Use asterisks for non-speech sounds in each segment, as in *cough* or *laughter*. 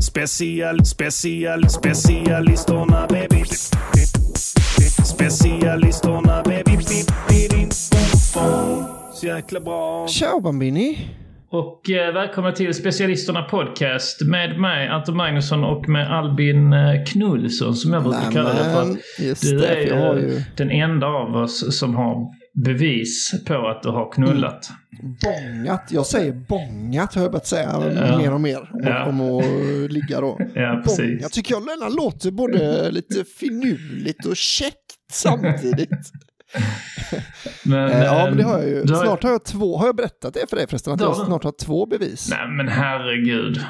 Special, special, specialisterna baby. Specialisterna baby. Så jäkla bra. Ciao Bambini! Och eh, välkomna till Specialisterna Podcast med mig Anton Magnusson och med Albin eh, Knullsson som jag brukar kalla det för. Att Du det, är för jag har ju ju- den enda av oss som har bevis på att du har knullat. Bångat, jag säger bångat har jag börjat säga Ja. mer och mer om, Ja. om att ligga då. *laughs* Ja, precis. Bångat tycker jag denna låter både lite finurligt och käckt samtidigt. *laughs* Men, Eh, ja, men det har jag ju. har- Snart har jag två, har jag berättat det för dig förresten? Att har jag snart har två bevis. Nej men herregud.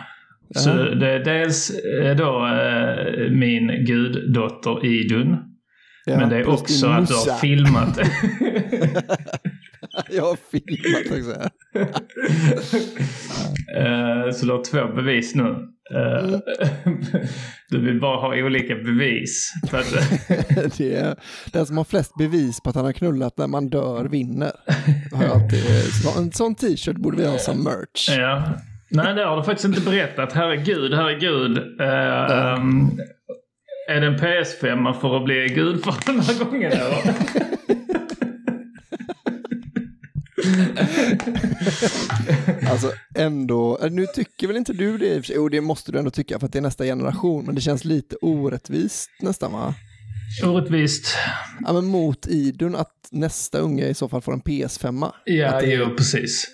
Så det är dels eh, då eh, min guddotter Idun. Ja, men det är också att du har filmat. *laughs* Jag har filmat också. *laughs* Eh, Så du har två bevis nu. Eh, Mm. *laughs* Du vill bara ha olika bevis. Det är den som har flest bevis på att han har knullat när man dör vinner. Så en sån t-shirt borde vi ha som merch. ja. Nej, det har du faktiskt inte berättat. Herregud, herregud. Uh, um, är det en PS5 för att bli gudfar den här gången eller? Alltså ändå, eh, nu tycker väl inte du det i och för sig? Jo, det måste du ändå tycka för att det är nästa generation, men det känns lite orättvist nästan va? Orättvist. Ja, men mot Idun att nästa unge i så fall får en PS5. Ja, att det jo, precis.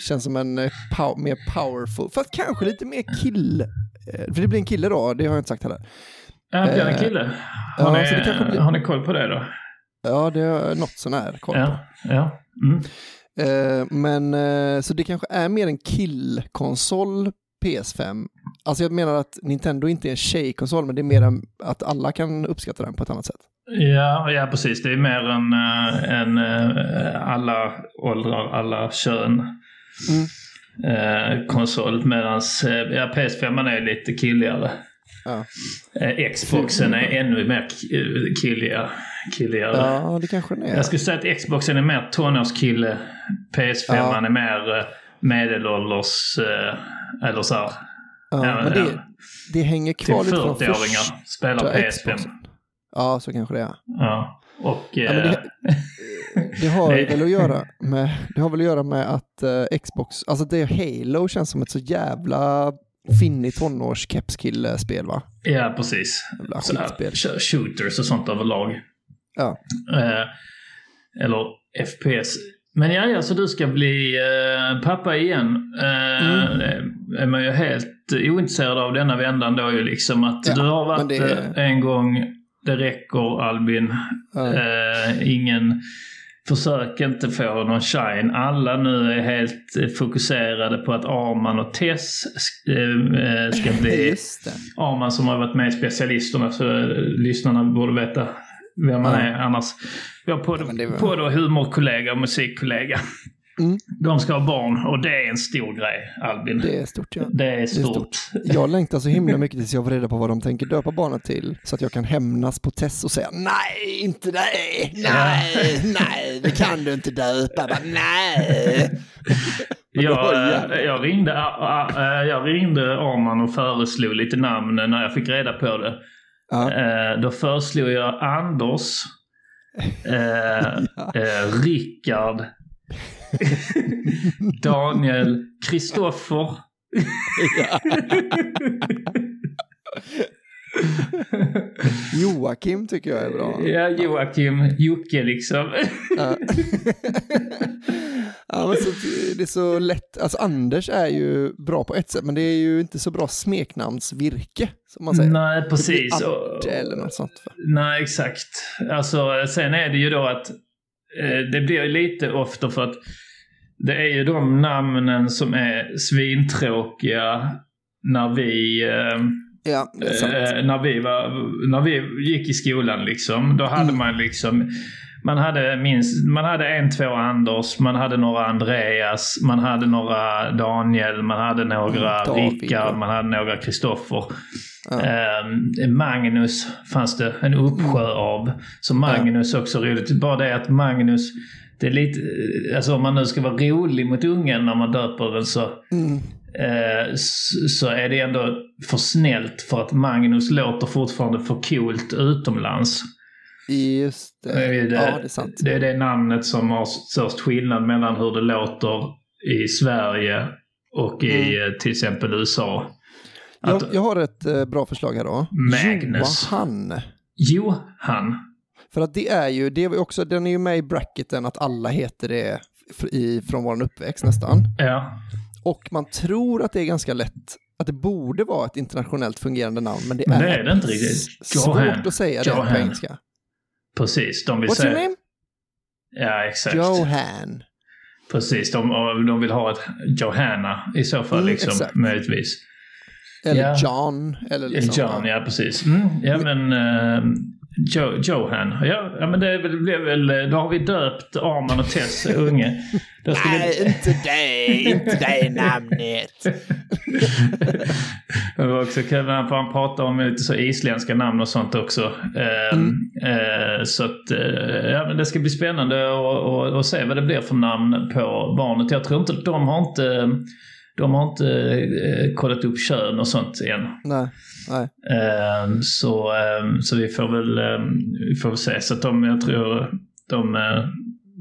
känns som en eh, pow- mer powerful, fast kanske lite mer kill. eh, För det blir en kille då, det har jag inte sagt heller. Ja, blir det en Eh, kille? ja, Har, ni, så det blir- har ni koll på det då? Ja, det jag något sånär koll på. Ja. ja. Mm. Eh, men eh, så det kanske är mer en killkonsol PS5. Alltså jag menar att Nintendo inte är en tjejkonsol, men det är mer att alla kan uppskatta den på ett annat sätt. Ja, ja, precis. Det är mer en, eh, en eh, alla åldrar, alla kön Mm. eh, konsol. Medan ja, PS5 är lite killigare. Ja. Eh, Xboxen är ännu mer eh, killiga, killigare. Ja, det kanske den är. Jag skulle säga att Xboxen är mer tonårskille. PS5 Ja. är mer eh, medelålders... Eller så här. ja, ja, men det, det hänger kvar lite från 40-åringar spelar första PS5. Xboxen. Ja, så kanske det är. Ja. Och... Ja, det, *laughs* det har väl att göra med, det har väl att göra med att Xbox, alltså det Halo känns som ett så jävla finnig tonårs-kepskille-spel va? Ja, precis. Jävla Så här, shooters och sånt överlag. Ja. Eh, eller FPS. Men ja, så du ska bli eh, pappa igen. Eh, Mm. är man ju helt ointresserad av denna vändan då ju liksom att Ja, du har varit det- en gång, det räcker Albin. Ja. Eh, ingen, försök inte få någon shine. Alla nu är helt eh, fokuserade på att Arman och Tess eh, eh, ska *laughs* bli. Arman som har varit med i Specialisterna så lyssnarna borde veta vem man Ja. är annars. Vi har podd, Ja, var- podd och humorkollega och musikkollega. Mm. De ska ha barn och det är en stor grej, Albin. Det är stort ja. Det är stort. stort. Jag längtar så himla *laughs* mycket tills jag får reda på vad de tänker döpa barnet till. Så att jag kan hämnas på Tess och säga nej, inte det, nej, *laughs* nej, det kan du inte döpa, Bara, nej. *laughs* Jag, jag, ringde, jag ringde Arman och föreslog lite namn när jag fick reda på det. Ja. Eh, Då föreslog jag Anders, eh, eh, Rickard, *laughs* Daniel, Kristoffer. *laughs* Joakim tycker jag är bra. Ja, Joakim, Jocke liksom. Ja. *laughs* ja, men så, det är så lätt. Alltså Anders är ju bra på ett sätt, men det är ju inte så bra smeknamnsvirke, som man säger. Nej, precis. Det blir Adde eller något sånt. Nej, exakt. Alltså, sen är det ju då att det blir lite ofta för att det är ju de namnen som är svintråkiga när vi, eh, Ja, eh, när vi, var, när vi gick i skolan. Liksom. Då hade Mm. man liksom man hade, minst, man hade en, två Anders, man hade några Andreas, man hade några Daniel, man hade några Mm, Rickard, man hade några Kristoffer. Eh, Magnus fanns det en uppsjö av. Så Magnus också roligt. Bara det att Magnus, det är lite, alltså om man nu ska vara rolig mot ungen när man döper den så, Mm. eh, så är det ändå för snällt för att Magnus låter fortfarande för coolt utomlands. Just det. Det är det, ja, det är sant. det är det namnet som har störst skillnad mellan hur det låter i Sverige och i Mm. eh, till exempel USA. Jag, Att, jag har ett eh, bra förslag här då. Magnus. Johan. Johan. För att det är ju, det är också, den är ju med i bracketen att alla heter det i, från vår uppväxt nästan. Ja. Och man tror att det är ganska lätt, att det borde vara ett internationellt fungerande namn, men det, Men är, det är det inte riktigt. s- svårt Johan. att säga det Johan. på engelska. Precis, de vill What's säga... your name? Ja, exakt. Johan. Precis, de, de vill ha ett Johanna i så fall, Mm, liksom, exakt. möjligtvis. Eller Ja. John. Eller liksom. John, ja precis. Mm, ja men... Uh, jo, Johan. Ja, ja men det blev väl... Då har vi döpt Arman och Tess *laughs* unge. Nej, vi, inte det, inte det namnet. *laughs* det var också kul när han pratade om lite så isländska namn och sånt också. Eh, Mm. eh, så att eh, ja, men det ska bli spännande att- att att se vad det blir för namn på barnet. Jag tror inte de har inte de har inte eh, kollat upp kön och sånt än. Nej, nej. Eh, så, eh, så vi får väl eh, vi får väl se. Så att de, jag tror de, eh,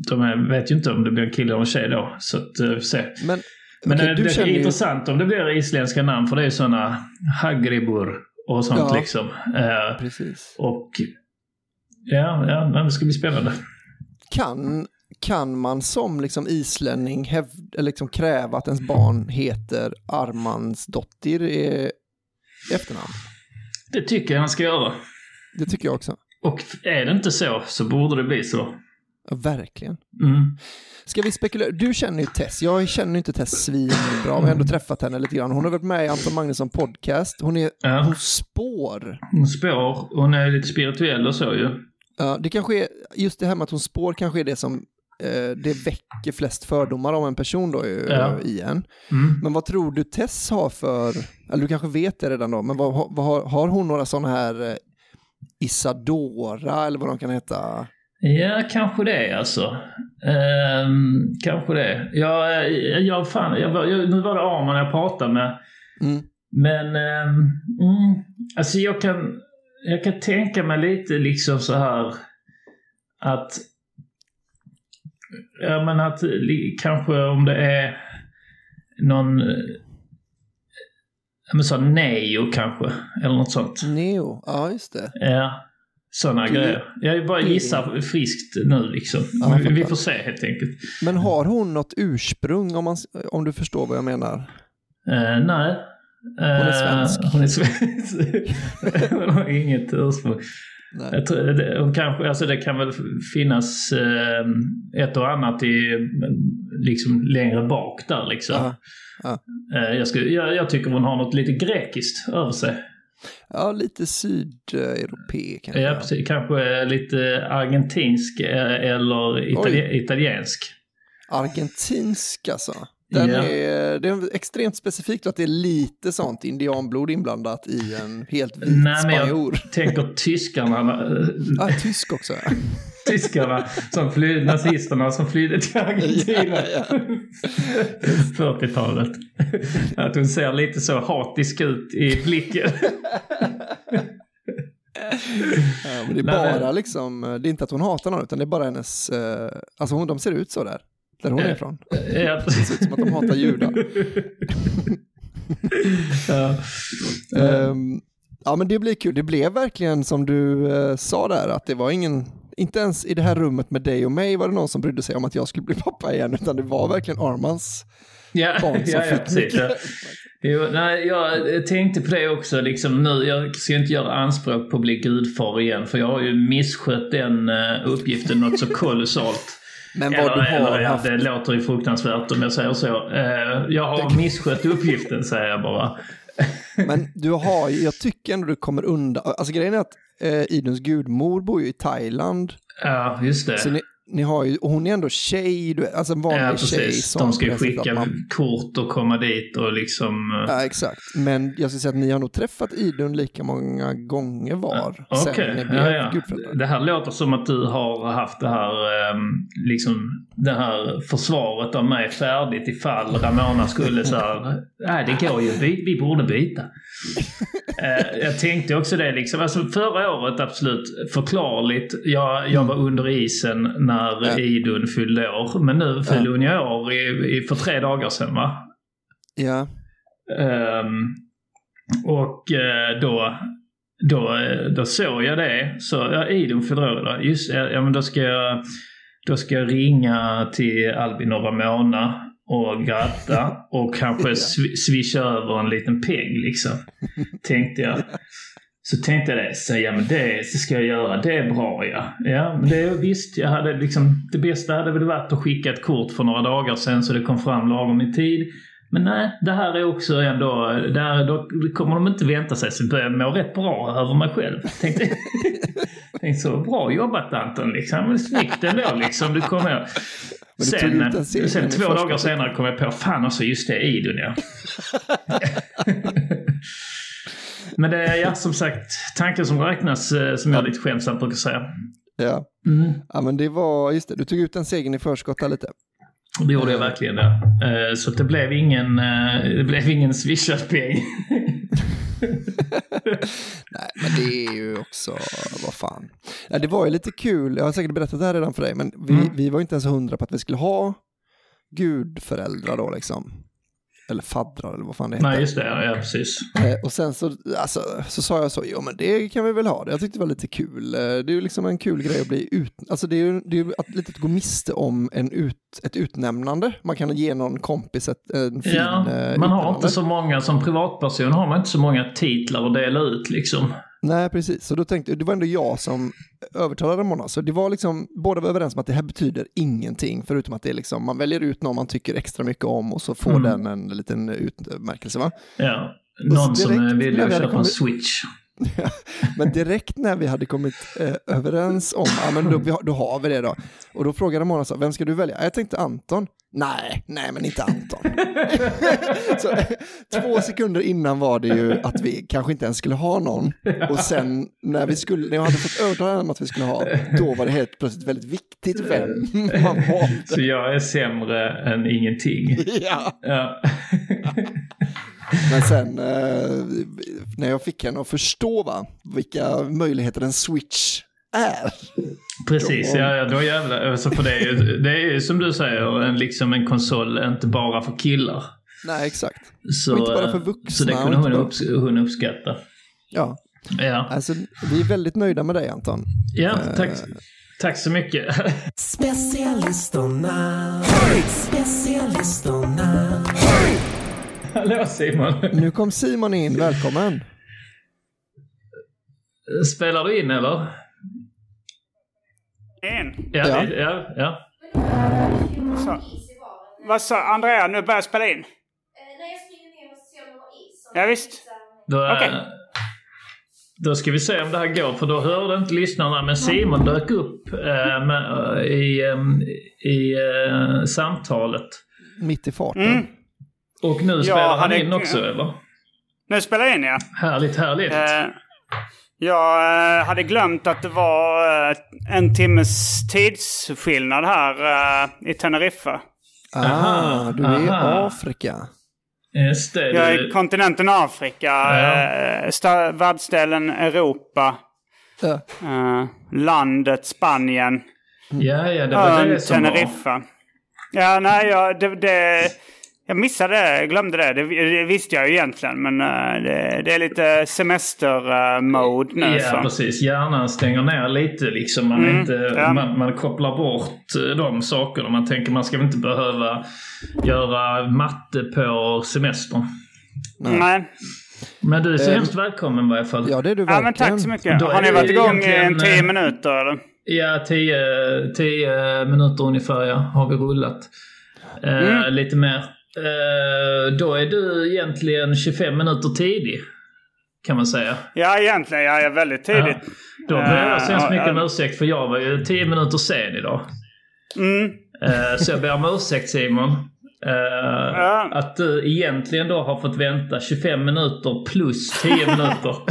de är, vet ju inte om det blir en kille eller en tjej då. Så att eh, vi får se. Men, Men okej, eh, det känner är ju... intressant om det blir isländska namn för det är ju sådana Hagribur och sånt Ja. liksom. Precis. och ja, ja, det ska bli spännande. Kan, kan man som liksom islänning häv, liksom kräva att ens barn heter Armansdottir i efternamn? Det tycker jag han ska göra. Det tycker jag också. Och är det inte så så borde det bli så. Ja, verkligen. Mm. Ska vi spekulera? Du känner ju Tess. Jag känner inte Tess svinbra, men jag har ändå träffat henne lite grann. Hon har varit med i Anton Magnusson podcast. Hon är Ja. på spår. Hon spår, hon är lite spirituell och så ju. Ja, det kanske är, just det här med att hon spår kanske är det som det väcker flest fördomar om en person då ju, Ja. i en. Mm. Men vad tror du Tess har för, eller du kanske vet det redan då, men vad, vad, har, har hon några sådana här eh, Isadora eller vad de kan heta? Ja, kanske det alltså. Ehm, kanske det. Jag, jag, fan, jag, jag, nu var det Arman jag pratade med. Mm. Men ehm, mm, alltså jag kan, jag kan tänka mig lite liksom så här att Ja men att kanske om det är någon eh, men så Neo kanske eller något sånt. Neo, ja just det. Ja, sådana Det- grejer. Jag bara gissar friskt nu liksom. Ja, vi, får se helt enkelt. Men har hon något ursprung om, man, om du förstår vad jag menar? Eh, nej. Hon är Eh, svensk. hon är svensk. *laughs* hon har inget ursprung. Nej. Jag kanske, alltså det kan väl finnas eh, ett och annat i, liksom längre bak där liksom. Ja, ja. Eh, jag, skulle, jag, jag tycker hon har något lite grekiskt över sig. Ja, lite sydeuropé kanske. Ja, precis. Kanske lite argentinsk eh, eller itali- italiensk. argentinsk alltså. Den Ja. är, det är extremt specifikt att det är lite sånt indianblod inblandat i en helt vit Nej, men spanjor. jag tänker tyskarna, äh, Ah, tysk också. *laughs* tyskarna som flydde, nazisterna som flydde till Argentina. 40-talet. *laughs* Att hon ser lite så hatisk ut i blicken. Ja, det är Nej, bara liksom, det är inte att hon hatar någon utan det är bara hennes, eh, alltså hon, de ser ut så där. Där hon är ifrån. Ja. *laughs* Det ser ut som att de hatar judar. *laughs* Ja. Ehm, ja men det blir kul. Det blev verkligen som du eh, sa där att det var ingen, inte ens i det här rummet med dig och mig var det någon som brydde sig om att jag skulle bli *laughs* pappa igen utan det var verkligen Armans Ja, barn som ja, ja, fick precis. mycket. Ja. Jo, nej, jag tänkte på det också, liksom nu, jag ska inte göra anspråk på att bli gudfar igen, för jag har ju misskött den uh, uppgiften något så kolossalt. Men vad Eller, du har eller haft, det låter ju fruktansvärt om jag säger så. Eh, jag har misskött uppgiften, säger jag bara. *laughs* men du har ju- jag tycker ändå du kommer undan, alltså grejen är att eh, Iduns gudmor bor ju i Thailand, Ja, just det. så ni, ni har ju, och hon är ändå tjej, du, alltså en vanlig ja, tjej som De ska ju skicka man- kort och komma dit och liksom... eh, Ja, exakt. Men jag skulle säga att ni har nog träffat Idun lika många gånger var Okej, sen ni blev ja, ja. Det här låter som att du har haft det här, ehm, liksom, det här försvaret av mig färdigt ifall Ramona skulle så här, *laughs* nej det går ju, vi, vi borde byta. *laughs* Eh, jag tänkte också det liksom, alltså förra året absolut förklarligt, jag, jag var under isen när Ja. Idun fyllde år, men nu fyllde hon ju år i, i, för tre dagar sedan va? Ja, Ehm, och eh, då, då, eh, då såg jag det. Så ja, Idun fyller år idag. Just ja, men då ska jag, då ska jag ringa till Albin och Ramona och gratta *laughs* och kanske swi- swisha över en liten peng liksom. Tänkte jag. *laughs* Så tänkte jag det, så, ja men det så ska jag göra, det är bra ja. Ja, men det visst, jag hade liksom, det bästa hade väl varit att skicka ett kort för några dagar sedan så det kom fram lagom i tid. Men nej, det här är också ändå, där, då kommer de inte vänta sig så börjar jag må rätt bra över mig själv. Tänkte, *laughs* tänkte så, bra jobbat Anton liksom. Snyggt ändå liksom, du kom ut Sen, sen två dagar senare kom jag på, fan alltså just det, Idun ja. *laughs* *laughs* Men det är ja, som sagt tanken som räknas, eh, som jag lite skämtsamt brukar säga. ja. Mm. ja, men det var, just det, du tog ut den segern i förskott där lite. Det gjorde jag verkligen det. Eh, Så det blev ingen, eh, det blev ingen swishad peng. *laughs* Nej, men det är ju också, vad fan. Ja, det var ju lite kul, jag har säkert berättat det här redan för dig, men vi, Mm. vi var inte ens hundra på att vi skulle ha gudföräldrar då liksom. Eller faddrar eller vad fan det heter. Nej, just det. Ja, precis. Eh, Och sen så, alltså, så sa jag så, jo men det kan vi väl ha. Jag tyckte det var lite kul. Eh, Det är ju liksom en kul grej att bli ut, alltså det är ju, det är ju att lite att gå miste om en ut, ett utnämnande. Man kan ge någon kompis ett, en fin Ja, eh, man har inte så många, som privatperson har man inte så många titlar att dela ut liksom. Nej, precis. Så då tänkte det var ändå jag som övertalade Mona. Så det var liksom, båda var överens om att det här betyder ingenting, förutom att det är liksom, man väljer ut någon man tycker extra mycket om och så får Mm. den en liten utmärkelse. Va? Ja. Någon som direkt eh, vill köpa en switch. *laughs* Men direkt när vi hade kommit eh, överens om, ja men då, då har vi det då. Och då frågade Mona så, vem ska du välja? Jag tänkte Anton. Nej, nej men inte Anton. *laughs* så, eh, två sekunder innan var det ju att vi kanske inte ens skulle ha någon. Och sen när vi skulle, när jag hade fått övertala om att vi skulle ha, då var det helt plötsligt väldigt viktigt vem man valde. Så jag är sämre än ingenting. *laughs* Ja. Ja. Men sen eh, när jag fick henne att förstå va, vilka möjligheter en switch är. Precis, ja, ja då jävlar. Alltså, för det, är ju, det är ju som du säger en, liksom en konsol inte bara för killar. Nej, exakt. Så, Och inte bara för eh, vuxna Så det kunde hon, upps hon uppskatta. Ja, Ja, alltså vi är väldigt nöjda med dig Anton. ja tack, Eh. tack så mycket. Specialisterna, specialisterna. Hallå Simon. Nu kom Simon in, välkommen. Spelar du in eller? En. Ja, Ja. det- ja, ja. Så. Vad sa Andrea? Nu börjar jag spela in. Nej, jag springer ner och ser om det var is. Ja, visst. Då, Okej. eh, Då ska vi se om det här går, för då hörde inte lyssnarna. Men Simon dök upp eh, med, eh, i, eh, i eh, samtalet. Mitt i farten. Mm. Och nu spelar han in också, eller? Nu spelar jag in ja. Härligt, härligt. Eh, jag eh, hade glömt att det var eh, en timmes tidsskillnad här eh, i Teneriffa. Ah, Aha, du är i. Afrika. Just det. Jag är du- i kontinenten Afrika, Ja. eh, världsdelen Europa, Ja. eh, landet Spanien, Ja, ja, det var ön det som var. Teneriffa. Ja, nej, jag, det, det, jag missade det, jag glömde det. det. Det visste jag ju egentligen, men eh, det, det är lite semester-mode nu. Ja, så. precis. Hjärnan stänger ner lite liksom. Man, Mm, inte, ja. man, man kopplar bort eh, de sakerna. Man tänker man ska väl inte behöva göra matte på semestern. Nej. Men du är så Eh, hemskt välkommen i varje fall. Ja, det är du Ja, verkligen. men tack så mycket. Då Har är ni varit igång i tio eh, minuter eller? Ja, tio, tio minuter ungefär ja, har vi rullat. Eh, Mm. Lite mer. Eh, då är du egentligen 25 minuter tidig. Kan man säga. Ja, egentligen. Jag är väldigt tidigt. Ja. Då ber jag så hemskt Eh, mycket om ursäkt för jag var ju 10 minuter sen idag. Mm. Eh, Så jag ber om ursäkt Simon. Eh, Ja. Att du egentligen då har fått vänta 25 minuter plus 10 minuter. *laughs*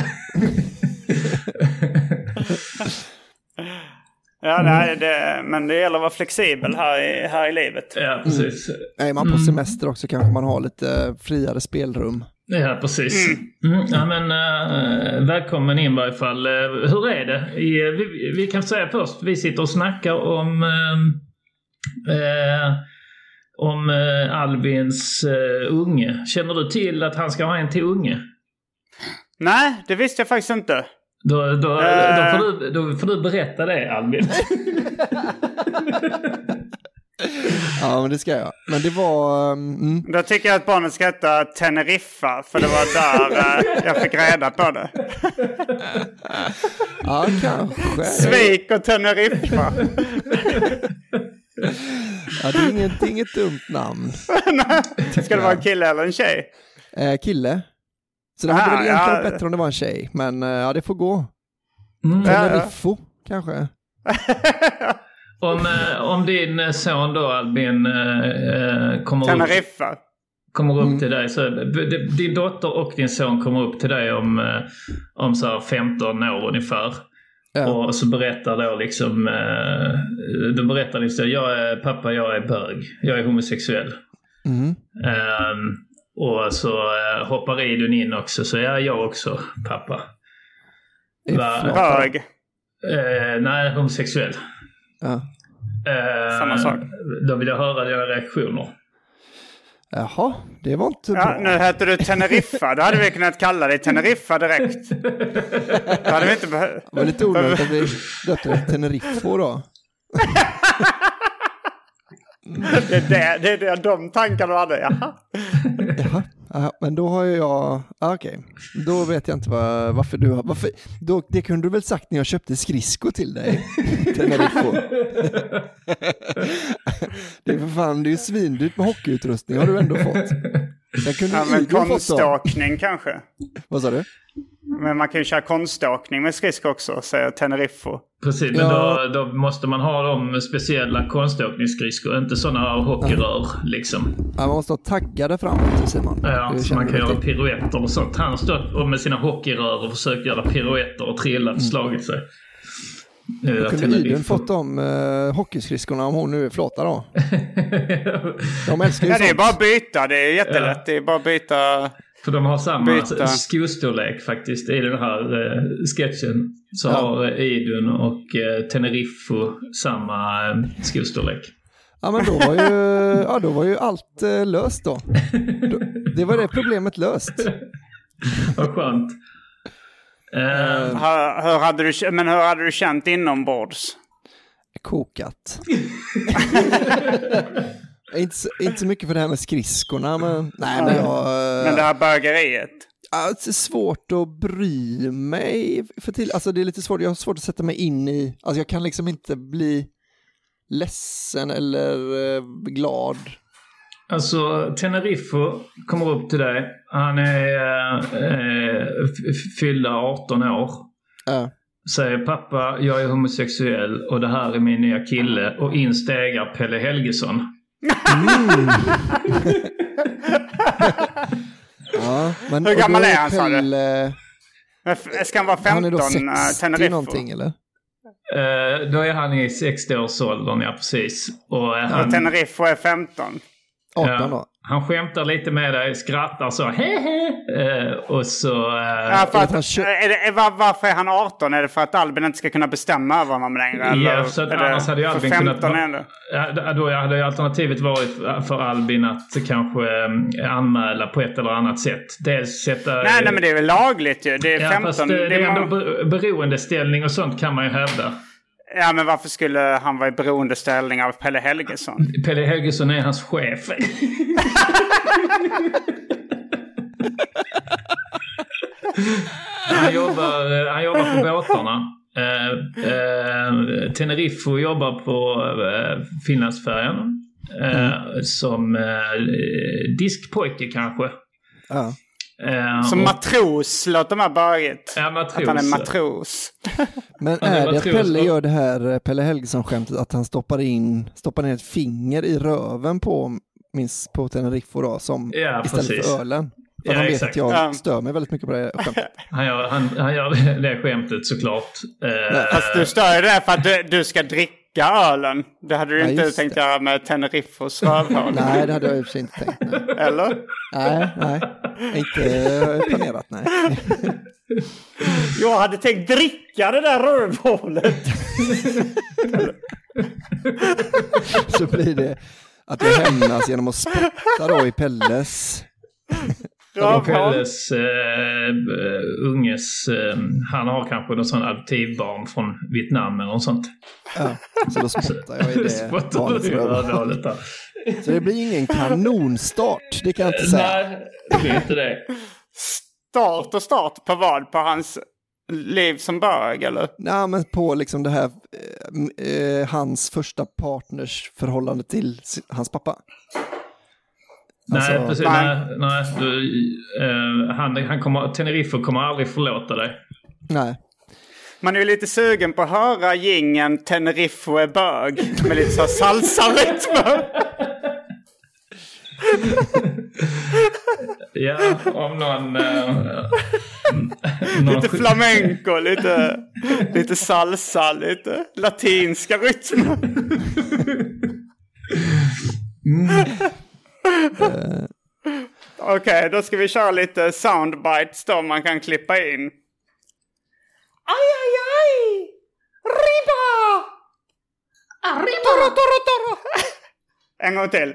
Ja, nej, det, men det gäller att vara flexibel här i, här i livet. ja, precis. Är man på semester också kanske man har lite friare spelrum. Ja, precis. Mm. Ja, men, eh, välkommen in i varje fall. Eh, hur är det? I, vi, vi kan säga först, vi sitter och snackar om eh, eh, om eh, Albins eh, unge. Känner du till att han ska ha en till unge? Nej, det visste jag faktiskt inte. Då, då, då, Eh. får, du, då får du berätta det Albin. *laughs* Ja, men det ska jag. Men det var... um, Mm, Då tycker jag att barnet ska heta Teneriffa, för det var där eh, jag fick reda på det. ja, kanske. Svik och Teneriffa. Ja, det, är inget, inget dumt namn. *laughs* Ska det vara en kille eller en tjej? Eh, kille. Så det hade Ah, väl egentligen ja. varit bättre om det var en tjej. Men eh, ja, det får gå. Mm. Ja, ja. Teneriffo, kanske. *laughs* Om, eh, om din eh, son då Albin eh, kommer, upp, Teneriffa. kommer upp Mm. till dig. Så, din dotter och din son kommer upp till dig om, om så här 15 år ungefär. Ja. Och så berättar då liksom, då berättar liksom, jag är pappa, jag är bög, jag är homosexuell. Mm. Ehm, och så eh, hoppar Idun in också, så jag är jag också pappa. Bög. Eh, nej, homosexuell. Ja. Eh, Samma sak. Då vill jag höra dina reaktioner. Jaha, det var inte Ja, bra. nu heter du Teneriffa. Då hade vi kunnat kalla dig Teneriffa direkt. Då hade vi inte behövt... Det var lite onödigt att vi *laughs* döpte till Teneriffo då. *laughs* Det är det, det, är det de tankarna du hade. Jaha. Jaha, ja, men då har jag, ah, okej, då vet jag inte vad, varför du har, varför, då, det kunde du väl sagt när jag köpte skridsko till dig, *laughs* Teneriffo. *laughs* det är för fan, det är ju svindyrt med hockeyutrustning har du ändå fått. Kunde Ja, men konståkning kanske. Vad sa du? Men man kan ju köra konståkning med skridskor också, säger Teneriffo. Precis, men Ja. då, då måste man ha de speciella konståkningsskridskor, inte sådana hockeyrör liksom. Ja, man måste ha taggade framåt Simon. Ja, så man kan göra till. piruetter och sånt. Han och med sina hockeyrör och försökt göra piruetter och trillat och slagit sig. Nu Kunde. Idun fått de uh, hockeyskridskorna om hon nu är flata då? *laughs* De älskar ju Ja, det är sånt. bara att byta. Det är jättelätt. Det är bara att byta. För de har samma Byta. skostorlek faktiskt i den här eh, sketchen. Så Ja. har eh, Idun och eh, Teneriffo samma eh, skostorlek. Ja men då var ju, *laughs* ja, då var ju allt eh, löst då. då. Det var det problemet löst. *laughs* Vad skönt. Eh, Hur, hur, hade du, men hur hade du känt inombords? Kokat. *laughs* inte, så, inte så mycket för det här med skridskorna men nej men jag... Men det här bögeriet. Är svårt att bry mig för till, alltså det är lite svårt, jag har svårt att sätta mig in i, alltså jag kan liksom inte bli ledsen eller eh, glad. Alltså, Teneriffo kommer upp till dig. Han är eh, fyllda 18 år. Ja. Säger pappa, jag är homosexuell och det här är min nya kille. Och in stegar Pelle Helgesson. *laughs* Ja, men, Hur gammal är han, sa du? Ska han vara 15? Han är då eh, 60 Tenerife? någonting eller? Eh, då är han i 60-årsåldern, ja precis. Och eh, Och han, Tenerife är 15. 18 ja, då? Han skämtar lite med dig, skrattar så hehe. Eh, och så... eh, Ja, för att, är det, är, var, varför är han 18? Är det för att Albin inte ska kunna bestämma över honom längre? Eller Ja, så att annars hade ju Albin 15 kunnat... Ja, då hade ju alternativet varit för Albin att kanske eh, anmäla på ett eller annat sätt. Dels sätta... Nej, nej, men det är väl lagligt ju. Det är Ja, 15. fast det, det är ändå be- beroendeställning och sånt kan man ju hävda. Ja, men varför skulle han vara i beroendeställning av Pelle Helgesson? Pelle Helgesson är hans chef. han, jobbar, han jobbar på båtarna. Eh, eh, Tenerife jobbar på eh, Finlandsfärjan. Eh, Som eh, diskpojke kanske. Ja. Eh, Som och- matros låter man böjigt. Ja, matros. Att han är matros. *laughs* Men är var det att. Pelle gör det här eh, Pelle Helgesson-skämtet att han stoppar in, stoppar ner ett finger i röven på, minst på Tenerife då, som Ja, istället precis. för ölen? För Ja, han vet exakt. att jag Ja. stör mig väldigt mycket på det skämtet. *laughs* Han gör, han, han gör *laughs* det skämtet såklart. Eh, Fast du stör ju det för att du, du ska dricka ölen. Det hade du Ja, inte tänkt det. göra med Teneriffos rövhål. Nej, det hade jag i och för sig inte tänkt. Nej, Eller? nej, nej. Inte planerat, nej. *laughs* Jag hade tänkt dricka det där rövhålet. *laughs* Så blir det att jag hämnas genom att spotta då i Pelles. Och Rövhål. Pelles eh, unges, eh, han har kanske någon sån adoptivbarn från Vietnam eller något sånt. Ja, så då spottar jag i det *laughs* där. Så det blir ingen kanonstart, det kan jag inte säga. Nej, det blir inte det. Start och start på vad? På hans liv som bög eller? Nej, men på liksom det här, eh, eh, hans första partners förhållande till hans pappa. Alltså, nej, precis. nej. Nej, nej, du, eh, han, han kommer, Tenerife kommer aldrig förlåta dig. Nej, Man är ju lite sugen på att höra gingen Tenerife är bög. Med lite så salsa-rytmer. *laughs* Ja, om någon... Eh, Lite flamenco, lite, lite salsa, lite latinska rytmer. Okej, då ska vi köra lite soundbites då man kan klippa in. Aj, aj, aj! Riba! Arriba! Toro, toro, toro. En gång till.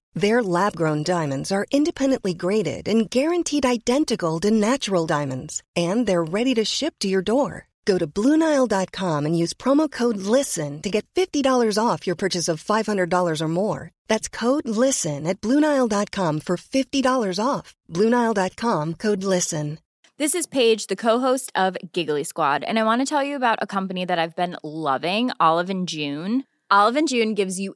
Their lab grown diamonds are independently graded and guaranteed identical to natural diamonds, and they're ready to ship to your door. Go to BlueNile.com and use promo code LISTEN to get $50 off your purchase of $500 or more. That's code LISTEN at BlueNile.com for $50 off. BlueNile.com code LISTEN. This is Paige, the co-host of Giggly Squad, and I want to tell you about a company that I've been loving, Olive and June. Olive and June gives you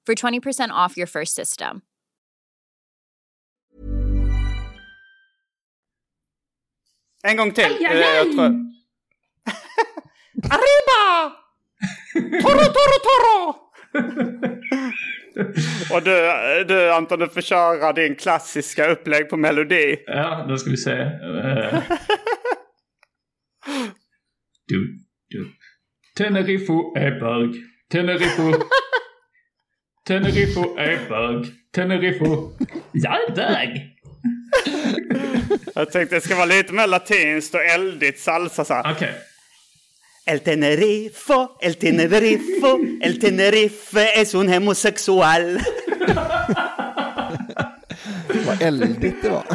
for 20% off your first system. En gång till. Aj, aj, Eh, Jag aj. tror... Arriba! Toro, toro, toro! *laughs* Och du, du Anton, du får köra din klassiska upplägg på melodi. Ja, då ska vi se. *laughs* Du, du. Tenerifo är bög. Tenerifo. Tenerifo är bög. Tenerifo. Jag är bög. Jag tänkte det ska vara lite mer latinskt och eldigt salsa så. Okej. El Tenerifo, el Tenerifo, el Tenerife es un homosexual. Vad eldigt det var.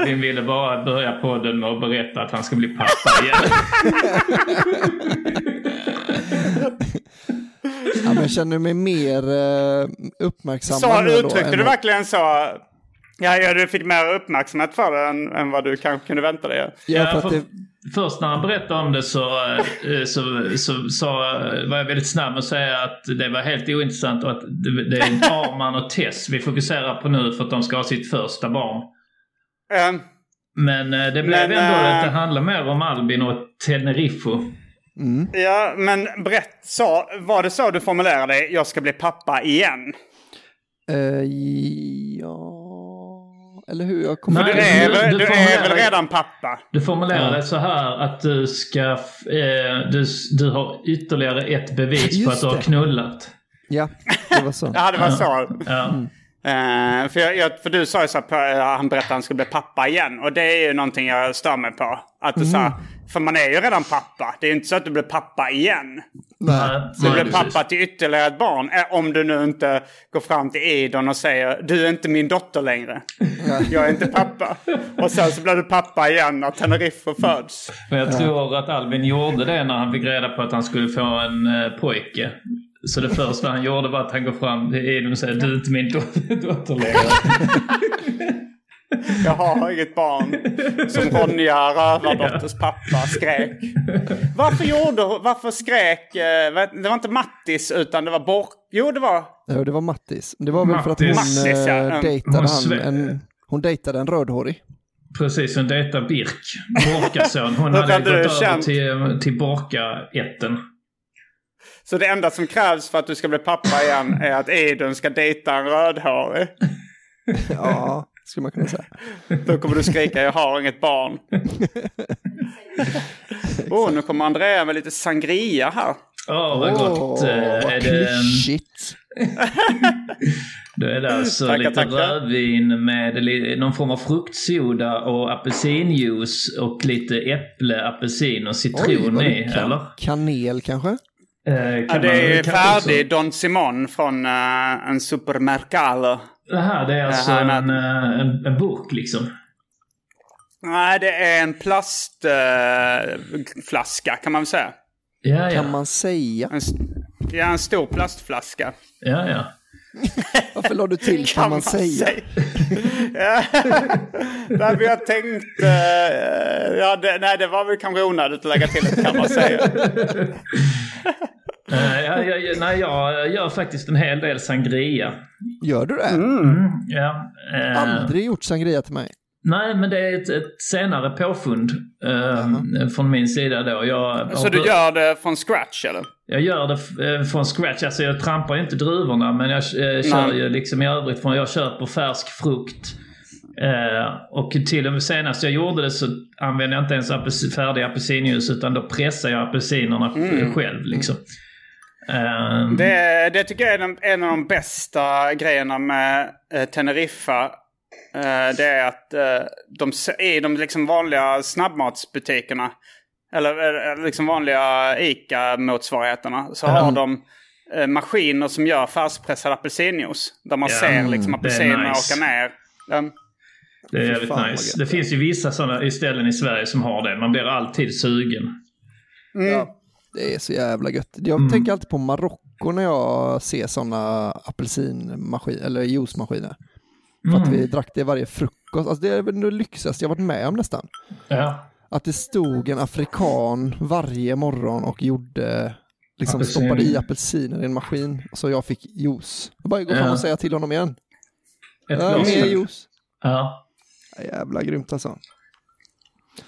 Albin ville bara börja podden med att berätta att han ska bli pappa igen. *laughs* Ja, men jag känner mig mer uh, uppmärksam. Så uttryckte än du verkligen så? Ja, ja, du fick mer uppmärksamhet för det än, än vad du kanske kunde vänta dig. Ja, för för- det, Först när han berättade om det så, eh, så, så, så var jag väldigt snabb med att säga att det var helt ointressant och att det, det är Arman och Tess vi fokuserar på nu för att de ska ha sitt första barn. Ehm, Men eh, det blev Men, ändå eh, att det handlar mer om Albin och Tenerifo. ja, men berätt så. Var det så du formulerade? Jag ska bli pappa igen. eh, ja, eller hur? Jag kommer Nej, Du är, du- väl, du du är väl redan pappa? Du formulerar Ja. det så här att du ska... Eh, du, du har ytterligare ett bevis på Just att du har det. knullat. Ja, det var så. *laughs* Ja, det var så. Ja. Eh, för, jag, jag, för du sa ju så att eh, han berättade att han skulle bli pappa igen. Och det är ju någonting jag stör mig på. Att du sa, för man är ju redan pappa. Det är ju inte så att du blir pappa igen. Nej. Så du Nej, blir precis. pappa till ytterligare ett barn. Eh, Om du nu inte går fram till Idon och säger du är inte min dotter längre. Jag är inte pappa. Och sen så blir du pappa igen när Teneriffa föds. Men jag tror att Albin gjorde det när han fick reda på att han skulle få en pojke. Så det första han gjorde var att han går fram till Idun och säger du är inte min do- *laughs* dotter längre. *laughs* Jag har inget barn. Som Ronja, rövardotters pappa, skrek. Varför gjorde Varför skrek... eh, Det var inte Mattis utan det var Bork... Jo, det var... Ja, det var Mattis. Det var väl för att hon Mattis. Mattis, ja. eh, Mm. dejtade Hon han, en, hon dejtade en rödhårig. Precis, hon dejtar Birk, Borkason. Hon hade gått över till, till Borka-ätten. Så det enda som krävs för att du ska bli pappa igen är att Idun ska dejta en rödhårig. Ja, skulle man kunna säga. Då kommer du skrika jag har inget barn. *laughs* Åh, nu kommer Andrea med lite sangria här. Åh, vad gott. Eh, vad det, klyschigt. *laughs* då är det alltså Tackar, lite tackar. rödvin med någon form av fruktsoda och apelsinjuice och lite äpple, apelsin och citron vad i, kan- eller? Kanel kanske? Eh, Ja, kan det är färdig också- Don Simon från eh, en supermercado. Det här det är alltså här är en, eh, en, en burk liksom. Nej, det är en plastflaska flaska kan man väl säga. Ja, ja. Kan man säga. En, ja, en stor plastflaska. ja, ja. Varför la du till kan, man säga? ja. Där vi har tänkt... eh, ja, det, nej, det var väl kanske onödigt att lägga till ett kan man säga. *laughs* Eh, ja, ja, ja, nej, jag gör faktiskt en hel del sangria. Gör du det? Mm. Ja, eh, Aldrig gjort sangria till mig. Nej, men det är ett, ett senare påfund eh, från min sida då. Jag, Så du gör det från scratch eller? Jag gör det eh, från scratch. Alltså jag trampar inte druvorna men jag eh, kör Nej. ju liksom i övrigt från, jag köper färsk frukt. Eh, och till och med senast jag gjorde det så använde jag inte ens apelsi- färdig apelsinjuice utan då pressade jag apelsinerna mm. själv liksom. Eh, Det, det tycker jag är den, en av de bästa grejerna med eh, Teneriffa. Eh, det är att eh, de, i de liksom vanliga snabbmatsbutikerna eller, eller liksom vanliga ICA-motsvarigheterna, så har de eh, maskiner som gör färskpressad apelsinjuice. Där man Ja, ser liksom apelsinerna nice. åka ner. Um, Det är jävligt nice. Det finns ju vissa sådana ställen i Sverige som har det. Man blir alltid sugen. Ja, det är så jävla gött. Jag Mm. tänker alltid på Marocko när jag ser sådana apelsinmaskiner, eller juicemaskiner. För att vi drack det varje frukost. Alltså det är väl det lyxigaste jag varit med om nästan. Ja. Att det stod en afrikan varje morgon och gjorde, liksom Apelsin. stoppade i apelsiner i en maskin. Så jag fick juice. Jag bara gå fram Ja. och säga till honom igen. Ett glas. mer juice. Ja. Jävla grymt alltså.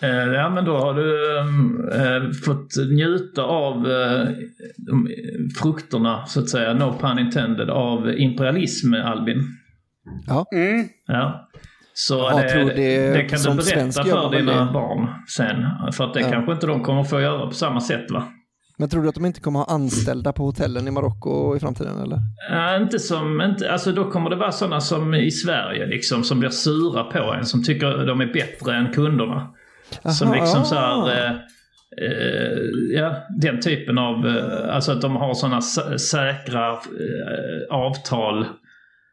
Eh, Ja, men då har du ehm, eh, fått njuta av eh, frukterna, så att säga, no pun intended, av imperialism, Albin. Mm. Ja. Så Ja, det, tror det- det kan som du berätta för dina det. barn sen. För att det Ja. kanske inte de kommer få göra på samma sätt va? Men tror du att de inte kommer ha anställda på hotellen i Marocko i framtiden eller? Ja, inte som, inte, alltså då kommer det vara sådana som i Sverige liksom, som blir sura på en, som tycker de är bättre än kunderna. som Aha, liksom ah. så här, eh, eh, ja, den typen av, eh, alltså att de har sådana sä- säkra eh, avtal.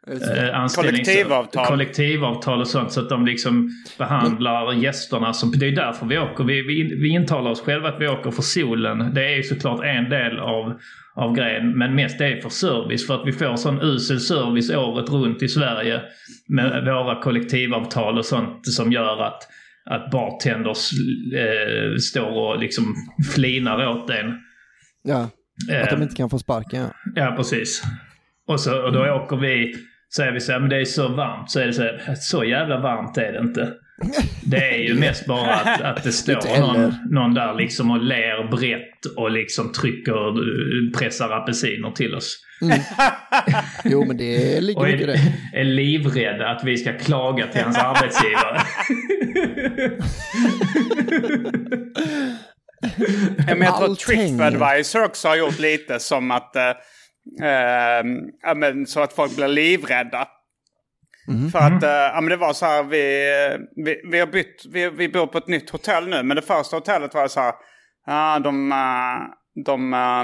Eh, anställnings- Kollektivavtal. Kollektivavtal och sånt så att de liksom behandlar gästerna som, det är därför vi åker. Vi, vi, vi intalar oss själva att vi åker för solen. Det är ju såklart en del av, av grejen. Men mest det är för service. För att vi får sån usel service året runt i Sverige. Med våra kollektivavtal och sånt som gör att, att bartenders eh, står och liksom flinar åt en. Ja, att de Eh, inte kan få sparken. Ja. Ja, precis. Och, så, och då åker vi, säger vi så här, men det är så varmt. Så är det så här, så jävla varmt är det inte. Det är ju mest bara att, *laughs* att det står någon, någon där liksom och ler brett och liksom trycker, eh, pressar apelsiner till oss. *laughs* Jo, men det ligger mycket i *laughs* är, det. är livrädd att vi ska klaga till hans arbetsgivare. Ja, men jag tror. Tripadvisor också har gjort lite som att... Eh, eh, ja, men, så att folk blir livrädda. För att eh, ja, men det var så här, vi, vi, vi har bytt, vi, vi bor på ett nytt hotell nu. Men det första hotellet var så här, ja, de, eh, de eh,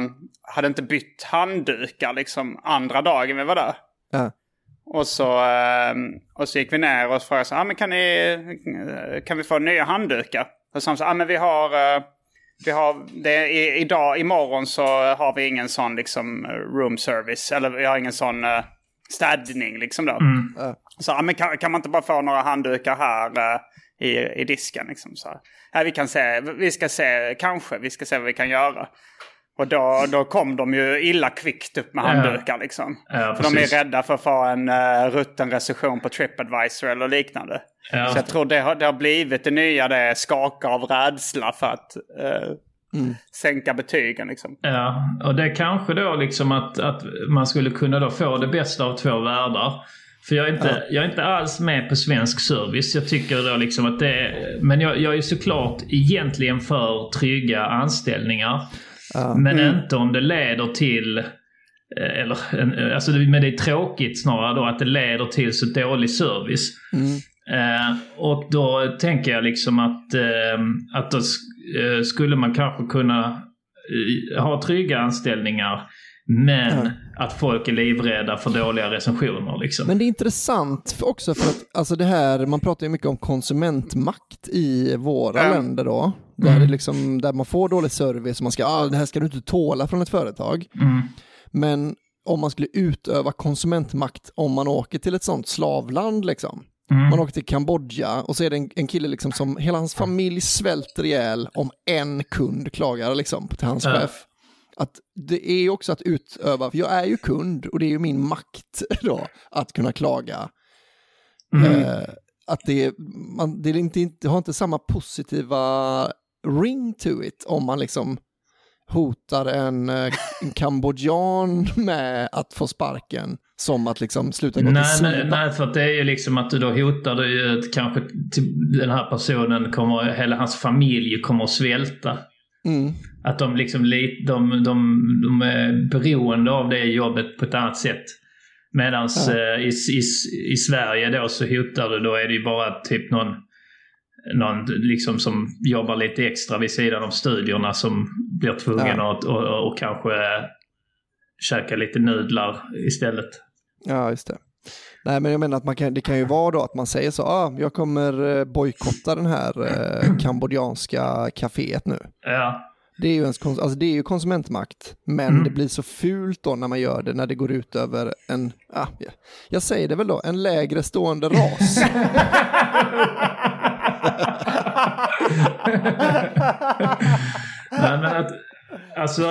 hade inte bytt handdukar liksom andra dagen vi var där. Ja. Och så, eh, och så gick vi ner och frågade så här, ah, men kan, ni, eh, kan vi få nya handdukar? Och så sa de så här, ah, men vi har, eh, vi har det, i, idag, imorgon så har vi ingen sån liksom room service. Eller vi har ingen sån uh, städning liksom då. Så ah, men kan, kan man inte bara få några handdukar här eh, i, i disken liksom så här. Ja, vi kan se, vi ska se, kanske, vi ska se vad vi kan göra. Och då, då kom de ju illa kvickt upp med Ja. handdukar liksom. Ja, för de är precis. rädda för att få en uh, rutten recension på Tripadvisor eller liknande. Ja. Så jag tror det har, det har blivit det nya, det är skaka av rädsla för att eh, sänka betygen liksom. Ja, och det är kanske då liksom att, att man skulle kunna då få det bästa av två världar. För jag är inte, jag är inte alls med på svensk service. Jag tycker då liksom att det är, Men jag, jag är såklart egentligen för trygga anställningar. Men inte om det leder till... eh, Eller, en- alltså, det- men det är tråkigt snarare då att det leder till så dålig service. Eh, och då tänker jag liksom att, eh, att då sk- eh, skulle man kanske kunna eh, ha trygga anställningar men att folk är livrädda för dåliga recensioner. Liksom. Men det är intressant också för att alltså det här, man pratar ju mycket om konsumentmakt i våra Ja. länder då. Där, det liksom, där man får dålig service och man ska, ah, det här ska du inte tåla från ett företag. Mm. Men om man skulle utöva konsumentmakt om man åker till ett sånt slavland liksom. Mm. Man åker till Kambodja och så är det en, en kille liksom som hela hans familj svälter ihjäl om en kund klagar liksom till hans Ja. chef. Att det är ju också att utöva, för jag är ju kund och det är ju min makt *laughs* då att kunna klaga. Mm. Eh, att det, man, det, är inte, det har inte samma positiva ring to it om man liksom hotar en, eh, en kambodjan med att få sparken som att liksom sluta gå Nej, till nej, sidan. nej, för det är ju liksom att du då hotar du ju att kanske den här personen kommer, hela hans familj kommer att svälta. Mm. Att de liksom li- de, de, de är beroende av det jobbet på ett annat sätt. Medan Ja. eh, i, i, i Sverige då så hotar du, då är det ju bara typ någon någon liksom som jobbar lite extra vid sidan av studierna som blir tvungen Ja. att och, och, kanske käka lite nudlar istället. Ja, just det. Nej, men jag menar att man kan, det kan ju vara då att man säger så, ah, jag kommer eh, bojkotta den här eh, kambodjanska kaféet nu. Ja, Det är ju, ens, alltså det är ju konsumentmakt, men Mm. det blir så fult då när man gör det, när det går ut över en, ah, ja, jag säger det väl då, en lägre stående ras. *laughs* *laughs* Nej, men att, alltså,